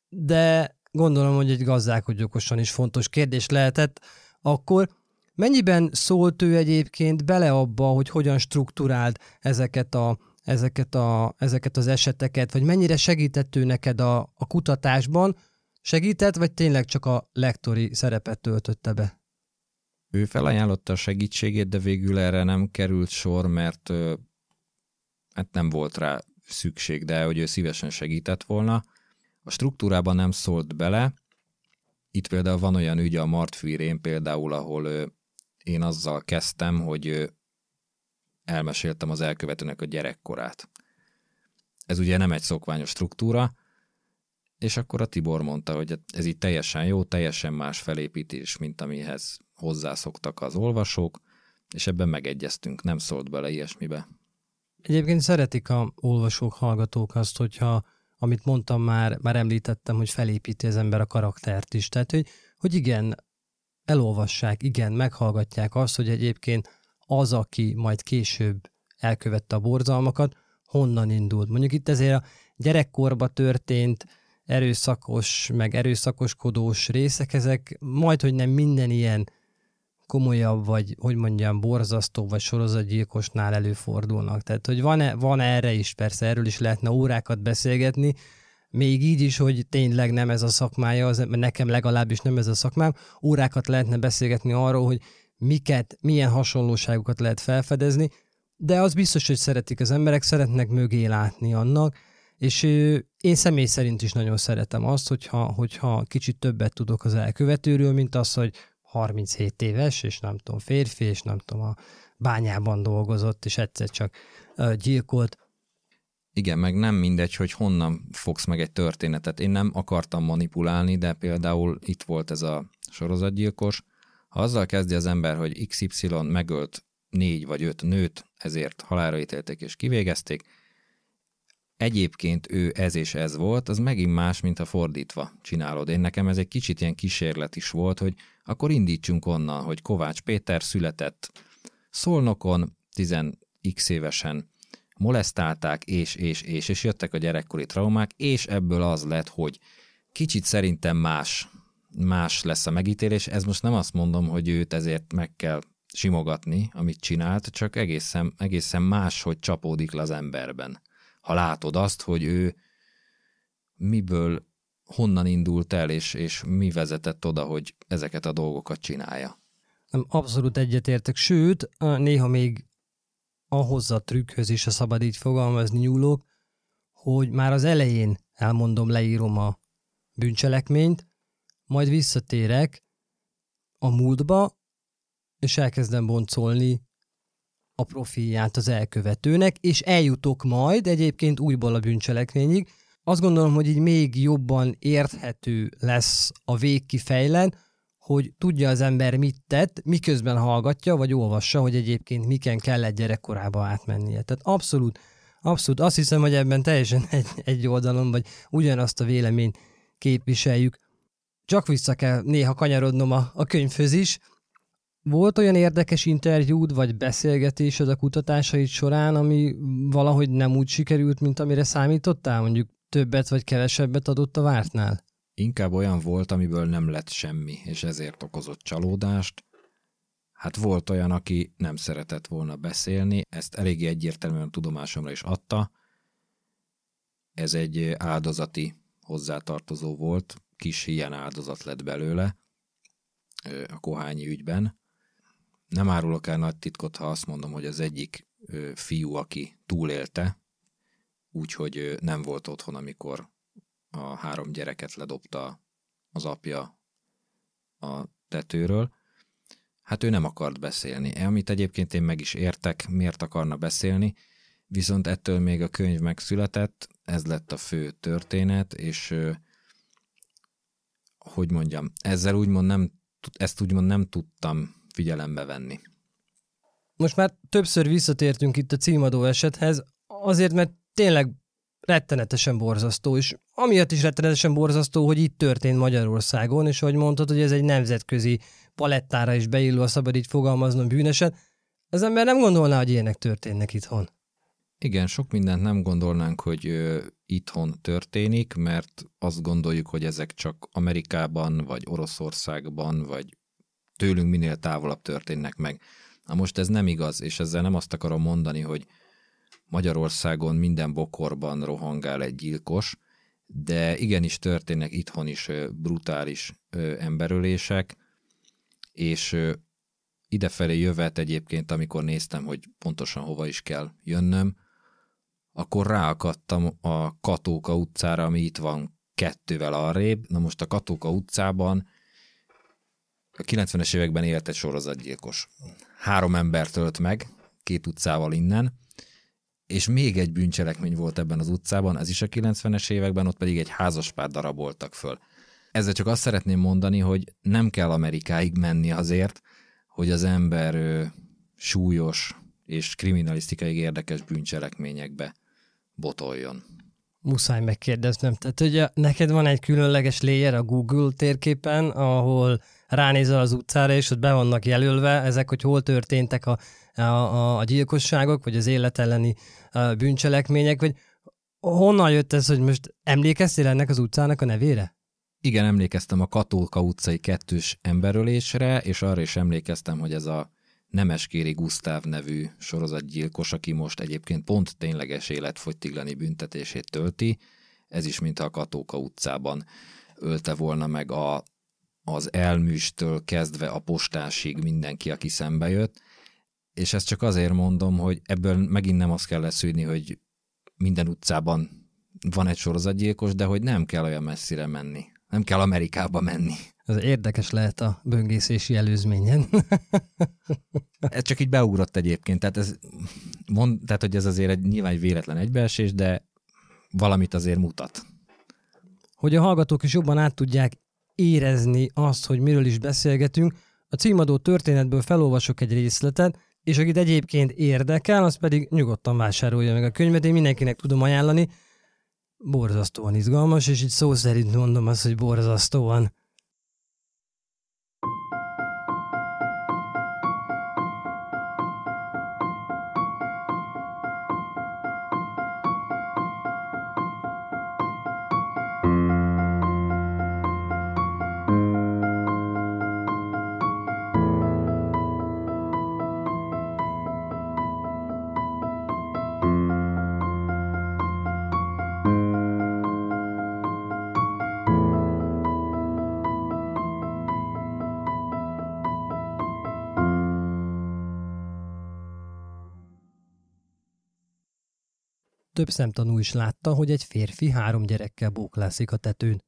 de gondolom, hogy egy gazdálkodj okosan is fontos kérdés lehetett, akkor mennyiben szólt ő egyébként bele abba, hogy hogyan strukturált ezeket a ezeket, a, ezeket az eseteket, vagy mennyire segített ő neked a, a kutatásban? Segített, vagy tényleg csak a lektori szerepet töltötte be? Ő felajánlotta a segítségét, de végül erre nem került sor, mert hát nem volt rá szükség, de hogy ő szívesen segített volna. A struktúrában nem szólt bele. Itt például van olyan ügy a Martfűrén például, ahol én azzal kezdtem, hogy elmeséltem az elkövetőnek a gyerekkorát. Ez ugye nem egy szokványos struktúra, és akkor a Tibor mondta, hogy ez így teljesen jó, teljesen más felépítés, mint amihez hozzászoktak az olvasók, és ebben megegyeztünk, nem szólt bele ilyesmibe. Egyébként szeretik a olvasók, hallgatók azt, hogyha, amit mondtam már, már említettem, hogy felépíti az ember a karaktert is. Tehát, hogy, hogy igen, elolvassák, igen, meghallgatják azt, hogy egyébként az, aki majd később elkövette a borzalmakat, honnan indult. Mondjuk itt ezért a gyerekkorba történt erőszakos, meg erőszakoskodós részek, ezek majd, hogy nem minden ilyen komolyabb, vagy hogy mondjam, borzasztó, vagy sorozatgyilkosnál előfordulnak. Tehát, hogy van, van erre is, persze erről is lehetne órákat beszélgetni, még így is, hogy tényleg nem ez a szakmája, az, nekem legalábbis nem ez a szakmám, órákat lehetne beszélgetni arról, hogy miket, milyen hasonlóságokat lehet felfedezni, de az biztos, hogy szeretik az emberek, szeretnek mögé látni annak, és én személy szerint is nagyon szeretem azt, hogyha, hogyha kicsit többet tudok az elkövetőről, mint az, hogy 37 éves, és nem tudom, férfi, és nem tudom, a bányában dolgozott, és egyszer csak gyilkolt. Igen, meg nem mindegy, hogy honnan fogsz meg egy történetet. Én nem akartam manipulálni, de például itt volt ez a sorozatgyilkos, ha azzal kezdi az ember, hogy XY megölt négy vagy öt nőt, ezért halára ítélték és kivégezték, egyébként ő ez és ez volt, az megint más, mint a fordítva csinálod. Én nekem ez egy kicsit ilyen kísérlet is volt, hogy akkor indítsunk onnan, hogy Kovács Péter született Szolnokon, 10x évesen molesztálták, és, és, és, és jöttek a gyerekkori traumák, és ebből az lett, hogy kicsit szerintem más, más lesz a megítélés. Ez most nem azt mondom, hogy őt ezért meg kell simogatni, amit csinált, csak egészen, egészen más, hogy csapódik le az emberben. Ha látod azt, hogy ő miből, honnan indult el, és, és mi vezetett oda, hogy ezeket a dolgokat csinálja. Nem, abszolút egyetértek, sőt, néha még ahhoz a trükkhöz is, a szabad így fogalmazni nyúlok, hogy már az elején elmondom, leírom a bűncselekményt, majd visszatérek a múltba, és elkezdem boncolni a profilját az elkövetőnek, és eljutok majd egyébként újból a bűncselekményig. Azt gondolom, hogy így még jobban érthető lesz a vég kifejlen, hogy tudja az ember mit tett, miközben hallgatja, vagy olvassa, hogy egyébként miken kell egy gyerekkorába átmennie. Tehát abszolút, abszolút azt hiszem, hogy ebben teljesen egy, egy oldalon, vagy ugyanazt a véleményt képviseljük. Csak vissza kell néha kanyarodnom a, a könyvhöz is, volt olyan érdekes interjúd vagy beszélgetésed a kutatásaid során, ami valahogy nem úgy sikerült, mint amire számítottál? Mondjuk többet vagy kevesebbet adott a vártnál? Inkább olyan volt, amiből nem lett semmi, és ezért okozott csalódást. Hát volt olyan, aki nem szeretett volna beszélni, ezt eléggé egyértelműen tudomásomra is adta. Ez egy áldozati hozzátartozó volt, kis ilyen áldozat lett belőle a kohányi ügyben nem árulok el nagy titkot, ha azt mondom, hogy az egyik fiú, aki túlélte, úgyhogy nem volt otthon, amikor a három gyereket ledobta az apja a tetőről. Hát ő nem akart beszélni, e, amit egyébként én meg is értek, miért akarna beszélni, viszont ettől még a könyv megszületett, ez lett a fő történet, és hogy mondjam, ezzel úgymond nem, ezt úgymond nem tudtam figyelembe venni. Most már többször visszatértünk itt a címadó esethez, azért, mert tényleg rettenetesen borzasztó, és amiatt is rettenetesen borzasztó, hogy itt történt Magyarországon, és ahogy mondtad, hogy ez egy nemzetközi palettára is beilló, a szabad így fogalmaznom bűneset, az ember nem gondolná, hogy ilyenek történnek itthon. Igen, sok mindent nem gondolnánk, hogy ö, itthon történik, mert azt gondoljuk, hogy ezek csak Amerikában, vagy Oroszországban, vagy tőlünk minél távolabb történnek meg. Na most ez nem igaz, és ezzel nem azt akarom mondani, hogy Magyarországon minden bokorban rohangál egy gyilkos, de igenis történnek itthon is brutális emberölések, és idefelé jövet egyébként, amikor néztem, hogy pontosan hova is kell jönnöm, akkor ráakadtam a Katóka utcára, ami itt van kettővel arrébb. Na most a Katóka utcában a 90-es években élt egy sorozatgyilkos. Három embert ölt meg, két utcával innen, és még egy bűncselekmény volt ebben az utcában, ez is a 90-es években, ott pedig egy házaspár daraboltak föl. Ezzel csak azt szeretném mondani, hogy nem kell Amerikáig menni azért, hogy az ember ö, súlyos és kriminalisztikai érdekes bűncselekményekbe botoljon. Muszáj megkérdeznem. Tehát ugye neked van egy különleges layer a Google térképen, ahol ránézel az utcára, és ott be vannak jelölve ezek, hogy hol történtek a, a, a gyilkosságok, vagy az élet elleni bűncselekmények, vagy honnan jött ez, hogy most emlékeztél ennek az utcának a nevére? Igen, emlékeztem a Katólka utcai kettős emberölésre, és arra is emlékeztem, hogy ez a Nemeskéri Gusztáv nevű sorozatgyilkos, aki most egyébként pont tényleges életfogytiglani büntetését tölti, ez is mint a Katóka utcában ölte volna meg a az elműstől kezdve a postásig mindenki, aki szembe jött, és ezt csak azért mondom, hogy ebből megint nem azt kell leszűrni, hogy minden utcában van egy sorozatgyilkos, de hogy nem kell olyan messzire menni. Nem kell Amerikába menni. Ez érdekes lehet a böngészési előzményen. ez csak így beugrott egyébként, tehát, ez, mond, tehát hogy ez azért egy, nyilván egy véletlen egybeesés, de valamit azért mutat. Hogy a hallgatók is jobban át tudják érezni azt, hogy miről is beszélgetünk, a címadó történetből felolvasok egy részletet, és akit egyébként érdekel, az pedig nyugodtan vásárolja meg a könyvet, én mindenkinek tudom ajánlani. Borzasztóan izgalmas, és itt szó szerint mondom azt, hogy borzasztóan. Több szemtanú is látta, hogy egy férfi három gyerekkel bóklászik a tetőn.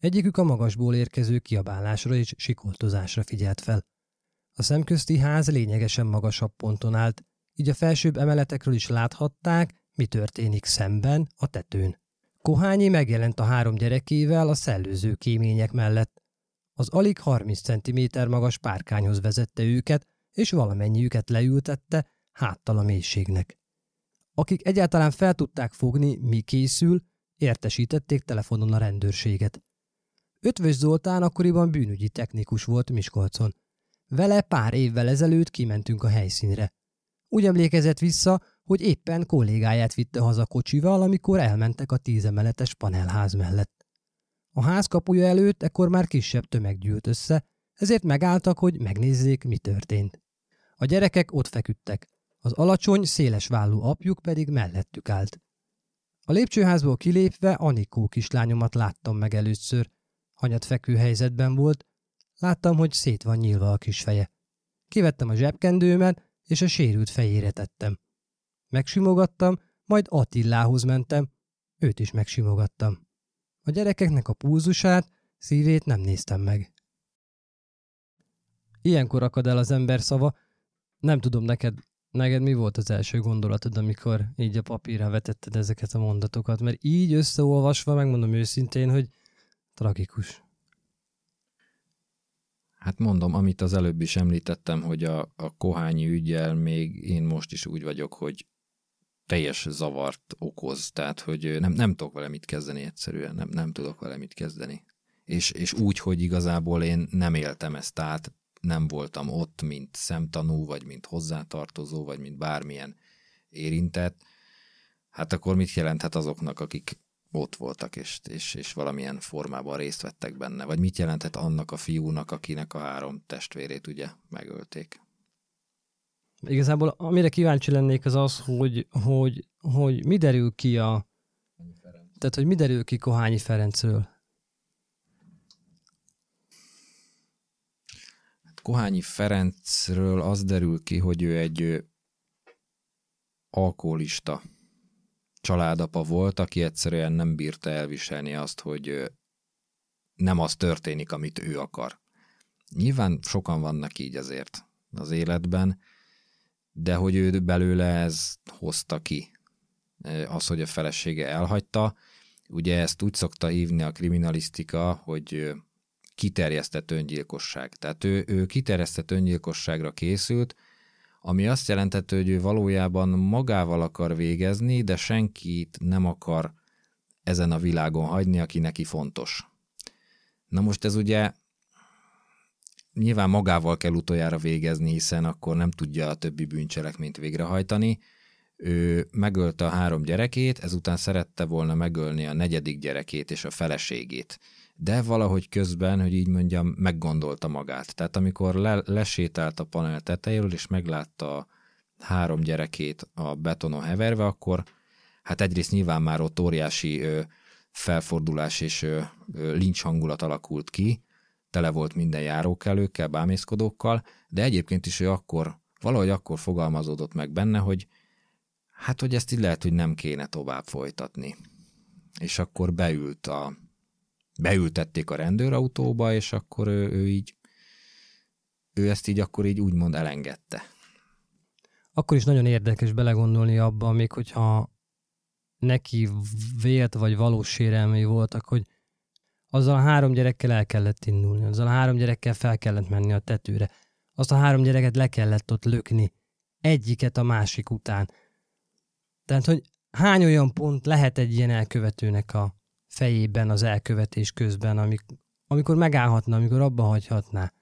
Egyikük a magasból érkező kiabálásra és sikoltozásra figyelt fel. A szemközti ház lényegesen magasabb ponton állt, így a felsőbb emeletekről is láthatták, mi történik szemben, a tetőn. Kohányi megjelent a három gyerekével a szellőző kémények mellett. Az alig 30 cm magas párkányhoz vezette őket, és valamennyiüket leültette háttal a mélységnek. Akik egyáltalán fel tudták fogni, mi készül, értesítették telefonon a rendőrséget. Ötvös Zoltán akkoriban bűnügyi technikus volt Miskolcon. Vele pár évvel ezelőtt kimentünk a helyszínre. Úgy emlékezett vissza, hogy éppen kollégáját vitte haza kocsival, amikor elmentek a tízemeletes panelház mellett. A ház kapuja előtt ekkor már kisebb tömeg gyűlt össze, ezért megálltak, hogy megnézzék, mi történt. A gyerekek ott feküdtek, az alacsony, széles vállú apjuk pedig mellettük állt. A lépcsőházból kilépve Anikó kislányomat láttam meg először. Hanyat fekvő helyzetben volt, láttam, hogy szét van nyílva a kis feje. Kivettem a zsebkendőmet, és a sérült fejére tettem. Megsimogattam, majd Attilához mentem, őt is megsimogattam. A gyerekeknek a púzusát, szívét nem néztem meg. Ilyenkor akad el az ember szava. Nem tudom, neked, neked mi volt az első gondolatod, amikor így a papírra vetetted ezeket a mondatokat, mert így összeolvasva megmondom őszintén, hogy tragikus. Hát mondom, amit az előbb is említettem, hogy a, a kohányi ügyel még én most is úgy vagyok, hogy teljes zavart okoz, tehát hogy nem, nem tudok vele mit kezdeni egyszerűen, nem, nem tudok vele mit kezdeni. És, és úgy, hogy igazából én nem éltem ezt át, nem voltam ott, mint szemtanú, vagy mint hozzátartozó, vagy mint bármilyen érintett, hát akkor mit jelenthet azoknak, akik ott voltak, és, és, és valamilyen formában részt vettek benne? Vagy mit jelenthet annak a fiúnak, akinek a három testvérét ugye megölték? Igazából amire kíváncsi lennék az az, hogy, hogy, hogy mi derül ki a... Tehát, hogy mi derül ki Kohányi Ferencről? Kohányi Ferencről az derül ki, hogy ő egy alkoholista családapa volt, aki egyszerűen nem bírta elviselni azt, hogy nem az történik, amit ő akar. Nyilván sokan vannak így azért az életben, de hogy ő belőle ez hozta ki. Az, hogy a felesége elhagyta, ugye ezt úgy szokta hívni a kriminalisztika, hogy kiterjesztett öngyilkosság. Tehát ő, ő kiterjesztett öngyilkosságra készült, ami azt jelentette, hogy ő valójában magával akar végezni, de senkit nem akar ezen a világon hagyni, aki neki fontos. Na most ez ugye nyilván magával kell utoljára végezni, hiszen akkor nem tudja a többi bűncselekményt végrehajtani. Ő megölte a három gyerekét, ezután szerette volna megölni a negyedik gyerekét és a feleségét. De valahogy közben, hogy így mondjam, meggondolta magát. Tehát amikor le, lesétált a panel tetejéről, és meglátta három gyerekét a betonon heverve, akkor hát egyrészt nyilván már ott óriási ö, felfordulás és ö, ö, lincs hangulat alakult ki, tele volt minden járókelőkkel, bámészkodókkal, de egyébként is ő akkor, valahogy akkor fogalmazódott meg benne, hogy hát, hogy ezt így lehet, hogy nem kéne tovább folytatni. És akkor beült a, beültették a rendőrautóba, és akkor ő, ő így, ő ezt így akkor így úgymond elengedte. Akkor is nagyon érdekes belegondolni abba, még hogyha neki vélt vagy valós sérelmei voltak, hogy azzal a három gyerekkel el kellett indulni, azzal a három gyerekkel fel kellett menni a tetőre. Azt a három gyereket le kellett ott lökni. Egyiket a másik után. Tehát, hogy hány olyan pont lehet egy ilyen elkövetőnek a fejében az elkövetés közben, amik, amikor megállhatna, amikor abba hagyhatná?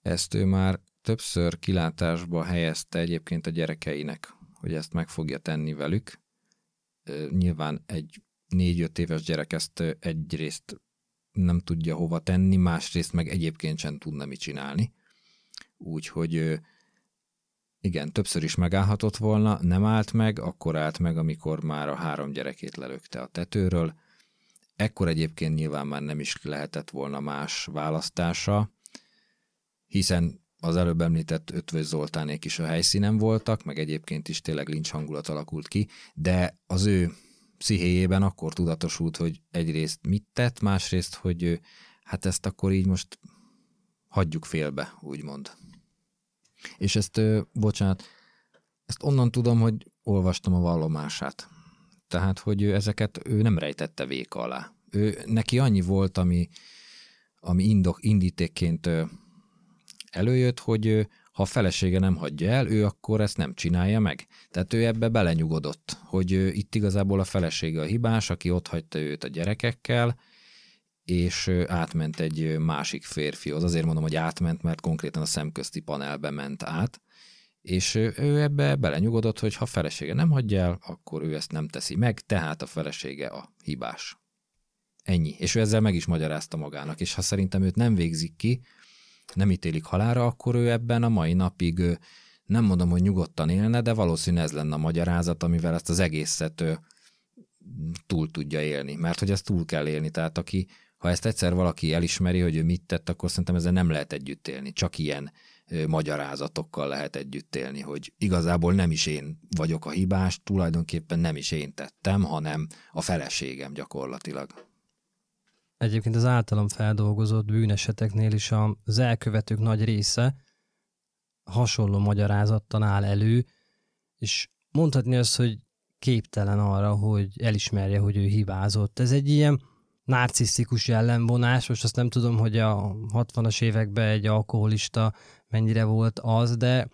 Ezt ő már többször kilátásba helyezte egyébként a gyerekeinek, hogy ezt meg fogja tenni velük. Nyilván egy négy-öt éves gyerek ezt egyrészt nem tudja hova tenni, másrészt meg egyébként sem tudna mit csinálni. Úgyhogy igen, többször is megállhatott volna, nem állt meg, akkor állt meg, amikor már a három gyerekét lelökte a tetőről. Ekkor egyébként nyilván már nem is lehetett volna más választása, hiszen az előbb említett Ötvös Zoltánék is a helyszínen voltak, meg egyébként is tényleg lincs hangulat alakult ki, de az ő pszichéjében akkor tudatosult, hogy egyrészt mit tett, másrészt, hogy hát ezt akkor így most hagyjuk félbe, úgymond. És ezt, bocsánat, ezt onnan tudom, hogy olvastam a vallomását. Tehát, hogy ezeket ő nem rejtette véka alá. Ő, neki annyi volt, ami, ami indok, indítékként előjött, hogy ha a felesége nem hagyja el, ő akkor ezt nem csinálja meg. Tehát ő ebbe belenyugodott, hogy itt igazából a felesége a hibás, aki ott hagyta őt a gyerekekkel, és átment egy másik férfihoz. Azért mondom, hogy átment, mert konkrétan a szemközti panelbe ment át, és ő ebbe belenyugodott, hogy ha felesége nem hagyja el, akkor ő ezt nem teszi meg, tehát a felesége a hibás. Ennyi. És ő ezzel meg is magyarázta magának, és ha szerintem őt nem végzik ki, nem ítélik halára, akkor ő ebben a mai napig nem mondom, hogy nyugodtan élne, de valószínű ez lenne a magyarázat, amivel ezt az egészet túl tudja élni. Mert hogy ezt túl kell élni, tehát aki, ha ezt egyszer valaki elismeri, hogy ő mit tett, akkor szerintem ezzel nem lehet együtt élni. Csak ilyen magyarázatokkal lehet együtt élni, hogy igazából nem is én vagyok a hibás, tulajdonképpen nem is én tettem, hanem a feleségem gyakorlatilag. Egyébként az általam feldolgozott bűneseteknél is az elkövetők nagy része hasonló magyarázattan áll elő, és mondhatni azt, hogy képtelen arra, hogy elismerje, hogy ő hibázott. Ez egy ilyen narcisztikus jellemvonás, most azt nem tudom, hogy a 60-as években egy alkoholista mennyire volt az, de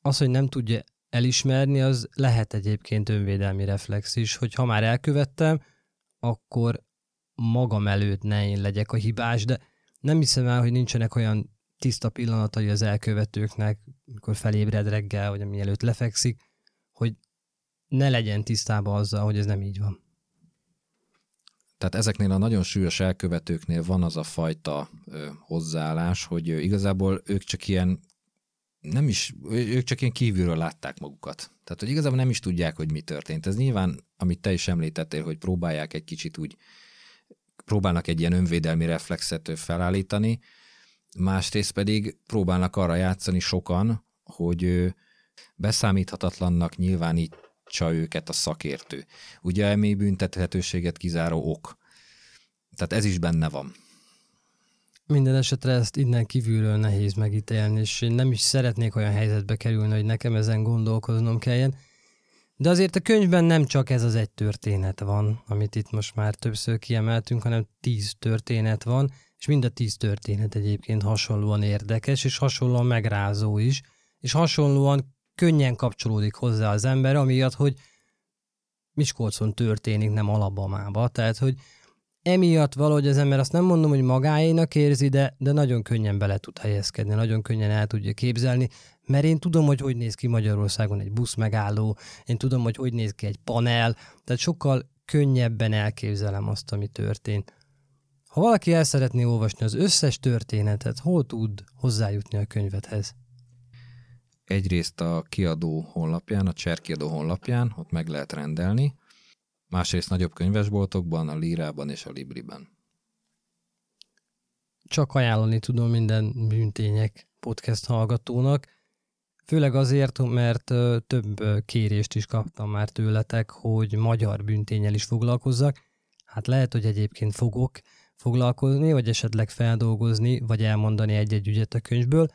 az, hogy nem tudja elismerni, az lehet egyébként önvédelmi reflex is, hogy ha már elkövettem, akkor magam előtt ne én legyek a hibás, de nem hiszem el, hogy nincsenek olyan tiszta pillanatai az elkövetőknek, amikor felébred reggel, vagy mielőtt lefekszik, hogy ne legyen tisztában azzal, hogy ez nem így van. Tehát ezeknél a nagyon súlyos elkövetőknél van az a fajta ö, hozzáállás, hogy ö, igazából ők csak ilyen nem is, ők csak ilyen kívülről látták magukat. Tehát, hogy igazából nem is tudják, hogy mi történt. Ez nyilván, amit te is említettél, hogy próbálják egy kicsit úgy próbálnak egy ilyen önvédelmi reflexet felállítani, másrészt pedig próbálnak arra játszani sokan, hogy beszámíthatatlannak nyilvánítsa őket a szakértő. Ugye elmély büntethetőséget kizáró ok. Tehát ez is benne van. Minden esetre ezt innen kívülről nehéz megítélni, és én nem is szeretnék olyan helyzetbe kerülni, hogy nekem ezen gondolkoznom kelljen. De azért a könyvben nem csak ez az egy történet van, amit itt most már többször kiemeltünk, hanem tíz történet van, és mind a tíz történet egyébként hasonlóan érdekes, és hasonlóan megrázó is, és hasonlóan könnyen kapcsolódik hozzá az ember, amiatt, hogy Miskolcon történik, nem Alabamába. Tehát, hogy emiatt valahogy az ember azt nem mondom, hogy magáénak érzi, de, de nagyon könnyen bele tud helyezkedni, nagyon könnyen el tudja képzelni, mert én tudom, hogy hogy néz ki Magyarországon egy busz megálló, én tudom, hogy hogy néz ki egy panel, tehát sokkal könnyebben elképzelem azt, ami történt. Ha valaki el szeretné olvasni az összes történetet, hol tud hozzájutni a könyvethez? Egyrészt a kiadó honlapján, a Cser kiadó honlapján, ott meg lehet rendelni, másrészt nagyobb könyvesboltokban, a Lírában és a Libriben. Csak ajánlani tudom minden bűntények podcast hallgatónak, Főleg azért, mert több kérést is kaptam már tőletek, hogy magyar bűntényel is foglalkozzak. Hát lehet, hogy egyébként fogok foglalkozni, vagy esetleg feldolgozni, vagy elmondani egy-egy ügyet a könyvből,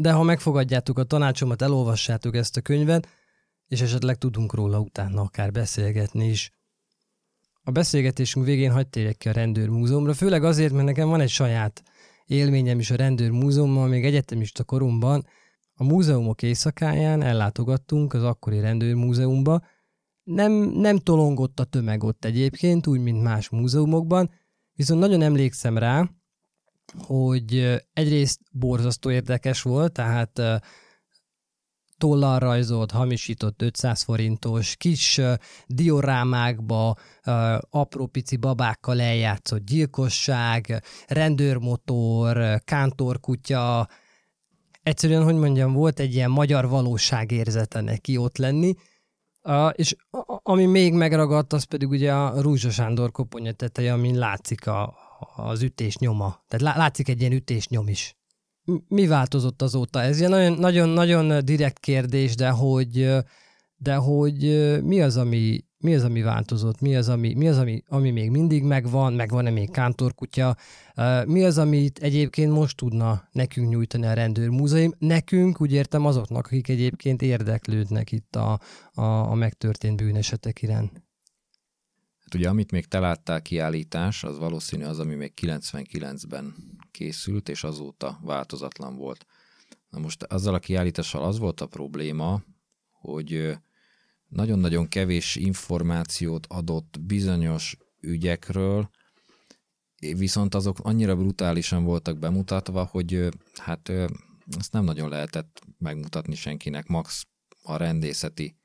de ha megfogadjátok a tanácsomat, elolvassátok ezt a könyvet, és esetleg tudunk róla utána akár beszélgetni is. A beszélgetésünk végén hagyd térjek ki a rendőrmúzeumra, főleg azért, mert nekem van egy saját élményem is a rendőrmúzeummal, még egyetemista koromban, a múzeumok éjszakáján ellátogattunk az akkori rendőrmúzeumba, nem, nem tolongott a tömeg ott egyébként, úgy, mint más múzeumokban, viszont nagyon emlékszem rá, hogy egyrészt borzasztó érdekes volt, tehát tollal rajzolt, hamisított 500 forintos, kis diorámákba, apró pici babákkal eljátszott gyilkosság, rendőrmotor, kántorkutya, egyszerűen, hogy mondjam, volt egy ilyen magyar valóságérzete neki ott lenni, és ami még megragadt, az pedig ugye a Rúzsa Sándor koponya teteje, amin látszik a, az ütés nyoma. Tehát lá, látszik egy ilyen ütés nyom is. mi változott azóta? Ez ilyen nagyon, nagyon, nagyon direkt kérdés, de hogy, de hogy mi az, ami, mi az, ami változott, mi az, ami, mi az, ami, ami még mindig megvan, megvan-e még kántorkutya, mi az, amit egyébként most tudna nekünk nyújtani a rendőrmúzeum, nekünk, úgy értem azoknak, akik egyébként érdeklődnek itt a, a, a megtörtént bűnesetek iránt. Hát ugye, amit még te láttál kiállítás, az valószínű az, ami még 99-ben készült, és azóta változatlan volt. Na most azzal a kiállítással az volt a probléma, hogy nagyon-nagyon kevés információt adott bizonyos ügyekről, viszont azok annyira brutálisan voltak bemutatva, hogy hát ezt nem nagyon lehetett megmutatni senkinek, max a rendészeti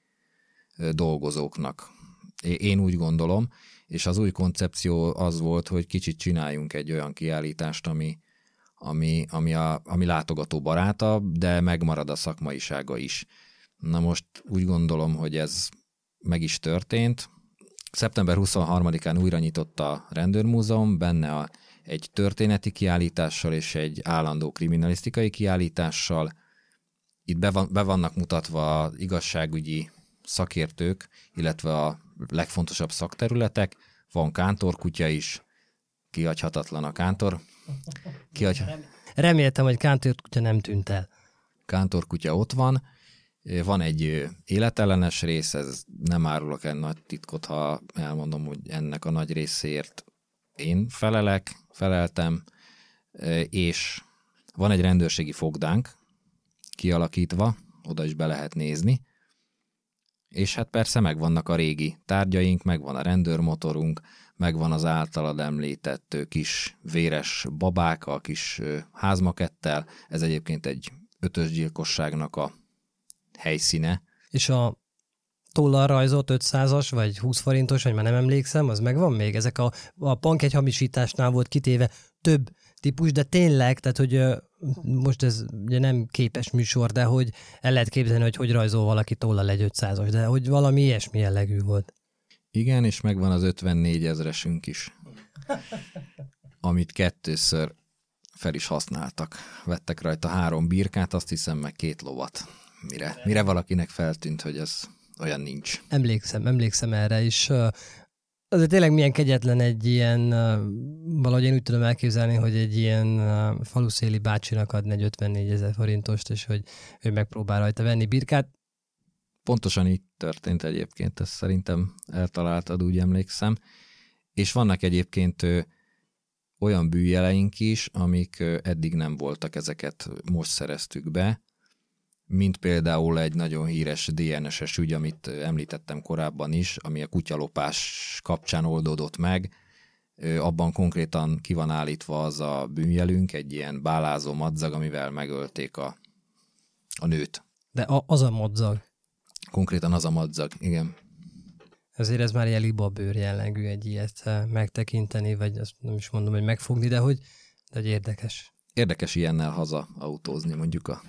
dolgozóknak. Én úgy gondolom, és az új koncepció az volt, hogy kicsit csináljunk egy olyan kiállítást, ami, ami, ami, a, ami látogató baráta, de megmarad a szakmaisága is. Na most úgy gondolom, hogy ez meg is történt. Szeptember 23-án újra nyitott a rendőrmúzeum, benne a, egy történeti kiállítással és egy állandó kriminalisztikai kiállítással. Itt be, van, be vannak mutatva igazságügyi szakértők, illetve a legfontosabb szakterületek. Van kántorkutya is, kihagyhatatlan a kántor. Kihagy... Reméltem, hogy kántorkutya nem tűnt el. Kántorkutya ott van, van egy életellenes rész, ez nem árulok el nagy titkot, ha elmondom, hogy ennek a nagy részért én felelek, feleltem, és van egy rendőrségi fogdánk kialakítva, oda is be lehet nézni, és hát persze megvannak a régi tárgyaink, megvan a rendőrmotorunk, megvan az általad említett kis véres babák, a kis házmakettel, ez egyébként egy ötös gyilkosságnak a helyszíne. És a tollal rajzolt 500-as, vagy 20 forintos, vagy már nem emlékszem, az megvan még? Ezek a, a pank egy hamisításnál volt kitéve több típus, de tényleg, tehát hogy most ez ugye nem képes műsor, de hogy el lehet képzelni, hogy hogy rajzol valaki tollal egy 500-as, de hogy valami ilyesmi jellegű volt. Igen, és megvan az 54 ezresünk is, amit kettőször fel is használtak. Vettek rajta három birkát, azt hiszem meg két lovat mire, mire valakinek feltűnt, hogy ez olyan nincs. Emlékszem, emlékszem erre is. Azért tényleg milyen kegyetlen egy ilyen, valahogy én úgy tudom elképzelni, hogy egy ilyen faluszéli bácsinak adni egy 54 ezer forintost, és hogy ő megpróbál rajta venni birkát. Pontosan így történt egyébként, ezt szerintem eltaláltad, úgy emlékszem. És vannak egyébként olyan bűjeleink is, amik eddig nem voltak, ezeket most szereztük be, mint például egy nagyon híres DNS-es ügy, amit említettem korábban is, ami a kutyalopás kapcsán oldódott meg. Abban konkrétan ki van állítva az a bűnjelünk, egy ilyen bálázó madzag, amivel megölték a, a nőt. De a, az a madzag? Konkrétan az a madzag, igen. Ezért ez már ilyen libabőr jellegű egy ilyet megtekinteni, vagy azt nem is mondom, hogy megfogni, de hogy, de hogy érdekes. Érdekes ilyennel haza autózni mondjuk a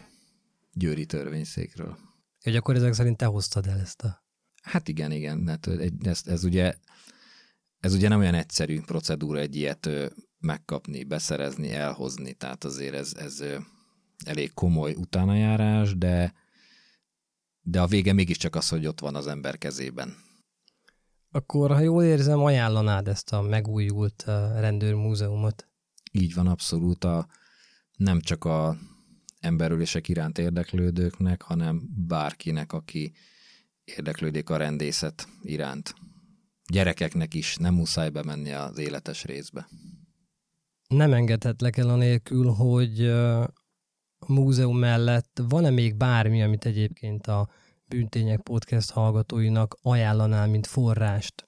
győri törvényszékről. Hogy akkor ezek szerint te hoztad el ezt a... Hát igen, igen. Hát ez, ez, ugye, ez ugye nem olyan egyszerű procedúra egy ilyet megkapni, beszerezni, elhozni, tehát azért ez, ez elég komoly utánajárás, de, de a vége mégiscsak az, hogy ott van az ember kezében. Akkor, ha jól érzem, ajánlanád ezt a megújult rendőrmúzeumot? Így van, abszolút. A, nem csak a emberülések iránt érdeklődőknek, hanem bárkinek, aki érdeklődik a rendészet iránt. Gyerekeknek is nem muszáj bemenni az életes részbe. Nem engedhetlek el anélkül, hogy a múzeum mellett van-e még bármi, amit egyébként a Bűntények podcast hallgatóinak ajánlanál, mint forrást,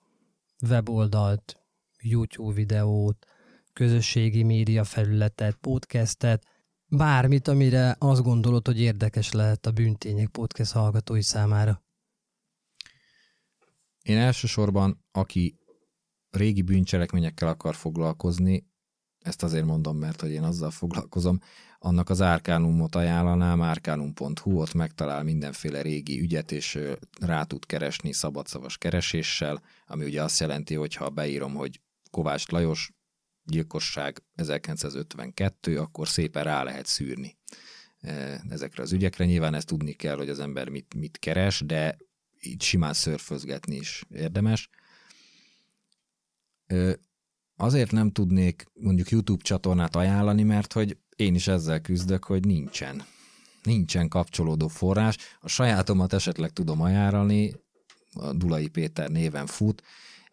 weboldalt, YouTube videót, közösségi média felületet, podcastet, bármit, amire azt gondolod, hogy érdekes lehet a Bűntények podcast hallgatói számára? Én elsősorban, aki régi bűncselekményekkel akar foglalkozni, ezt azért mondom, mert hogy én azzal foglalkozom, annak az árkánumot ajánlanám, árkánum.hu, ott megtalál mindenféle régi ügyet, és rá tud keresni szabadszavas kereséssel, ami ugye azt jelenti, hogy ha beírom, hogy Kovács Lajos gyilkosság 1952, akkor szépen rá lehet szűrni. ezekre az ügyekre. Nyilván ezt tudni kell, hogy az ember mit, mit keres, de így simán szörfözgetni is érdemes. Azért nem tudnék mondjuk YouTube csatornát ajánlani, mert hogy én is ezzel küzdök, hogy nincsen. Nincsen kapcsolódó forrás. A sajátomat esetleg tudom ajánlani, Dulai Péter néven fut.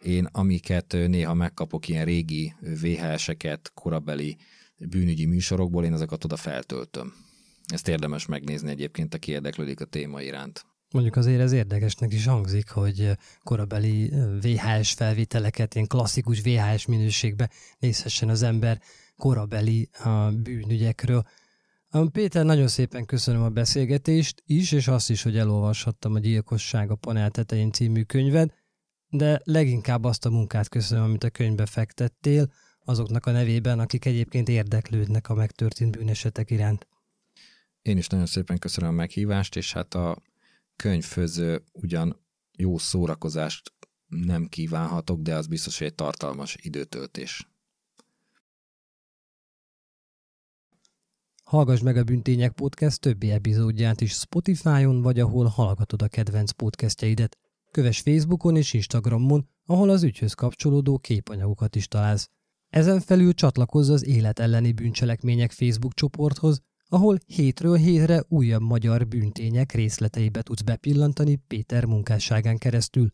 Én amiket néha megkapok, ilyen régi VHS-eket, korabeli bűnügyi műsorokból, én ezeket oda feltöltöm. Ezt érdemes megnézni egyébként, aki érdeklődik a téma iránt. Mondjuk azért ez érdekesnek is hangzik, hogy korabeli VHS felvételeket, ilyen klasszikus VHS minőségbe nézhessen az ember korabeli bűnügyekről. Péter, nagyon szépen köszönöm a beszélgetést is, és azt is, hogy elolvashattam a Gyilkosság a panel tetején című könyved, de leginkább azt a munkát köszönöm, amit a könyvbe fektettél, azoknak a nevében, akik egyébként érdeklődnek a megtörtént bűnesetek iránt. Én is nagyon szépen köszönöm a meghívást, és hát a könyvhöz ugyan jó szórakozást nem kívánhatok, de az biztos, hogy egy tartalmas időtöltés. Hallgass meg a Büntények Podcast többi epizódját is Spotify-on, vagy ahol hallgatod a kedvenc podcastjeidet. Kövess Facebookon és Instagramon, ahol az ügyhöz kapcsolódó képanyagokat is találsz. Ezen felül csatlakozz az Élet elleni bűncselekmények Facebook csoporthoz, ahol hétről hétre újabb magyar bűntények részleteibe tudsz bepillantani Péter munkásságán keresztül.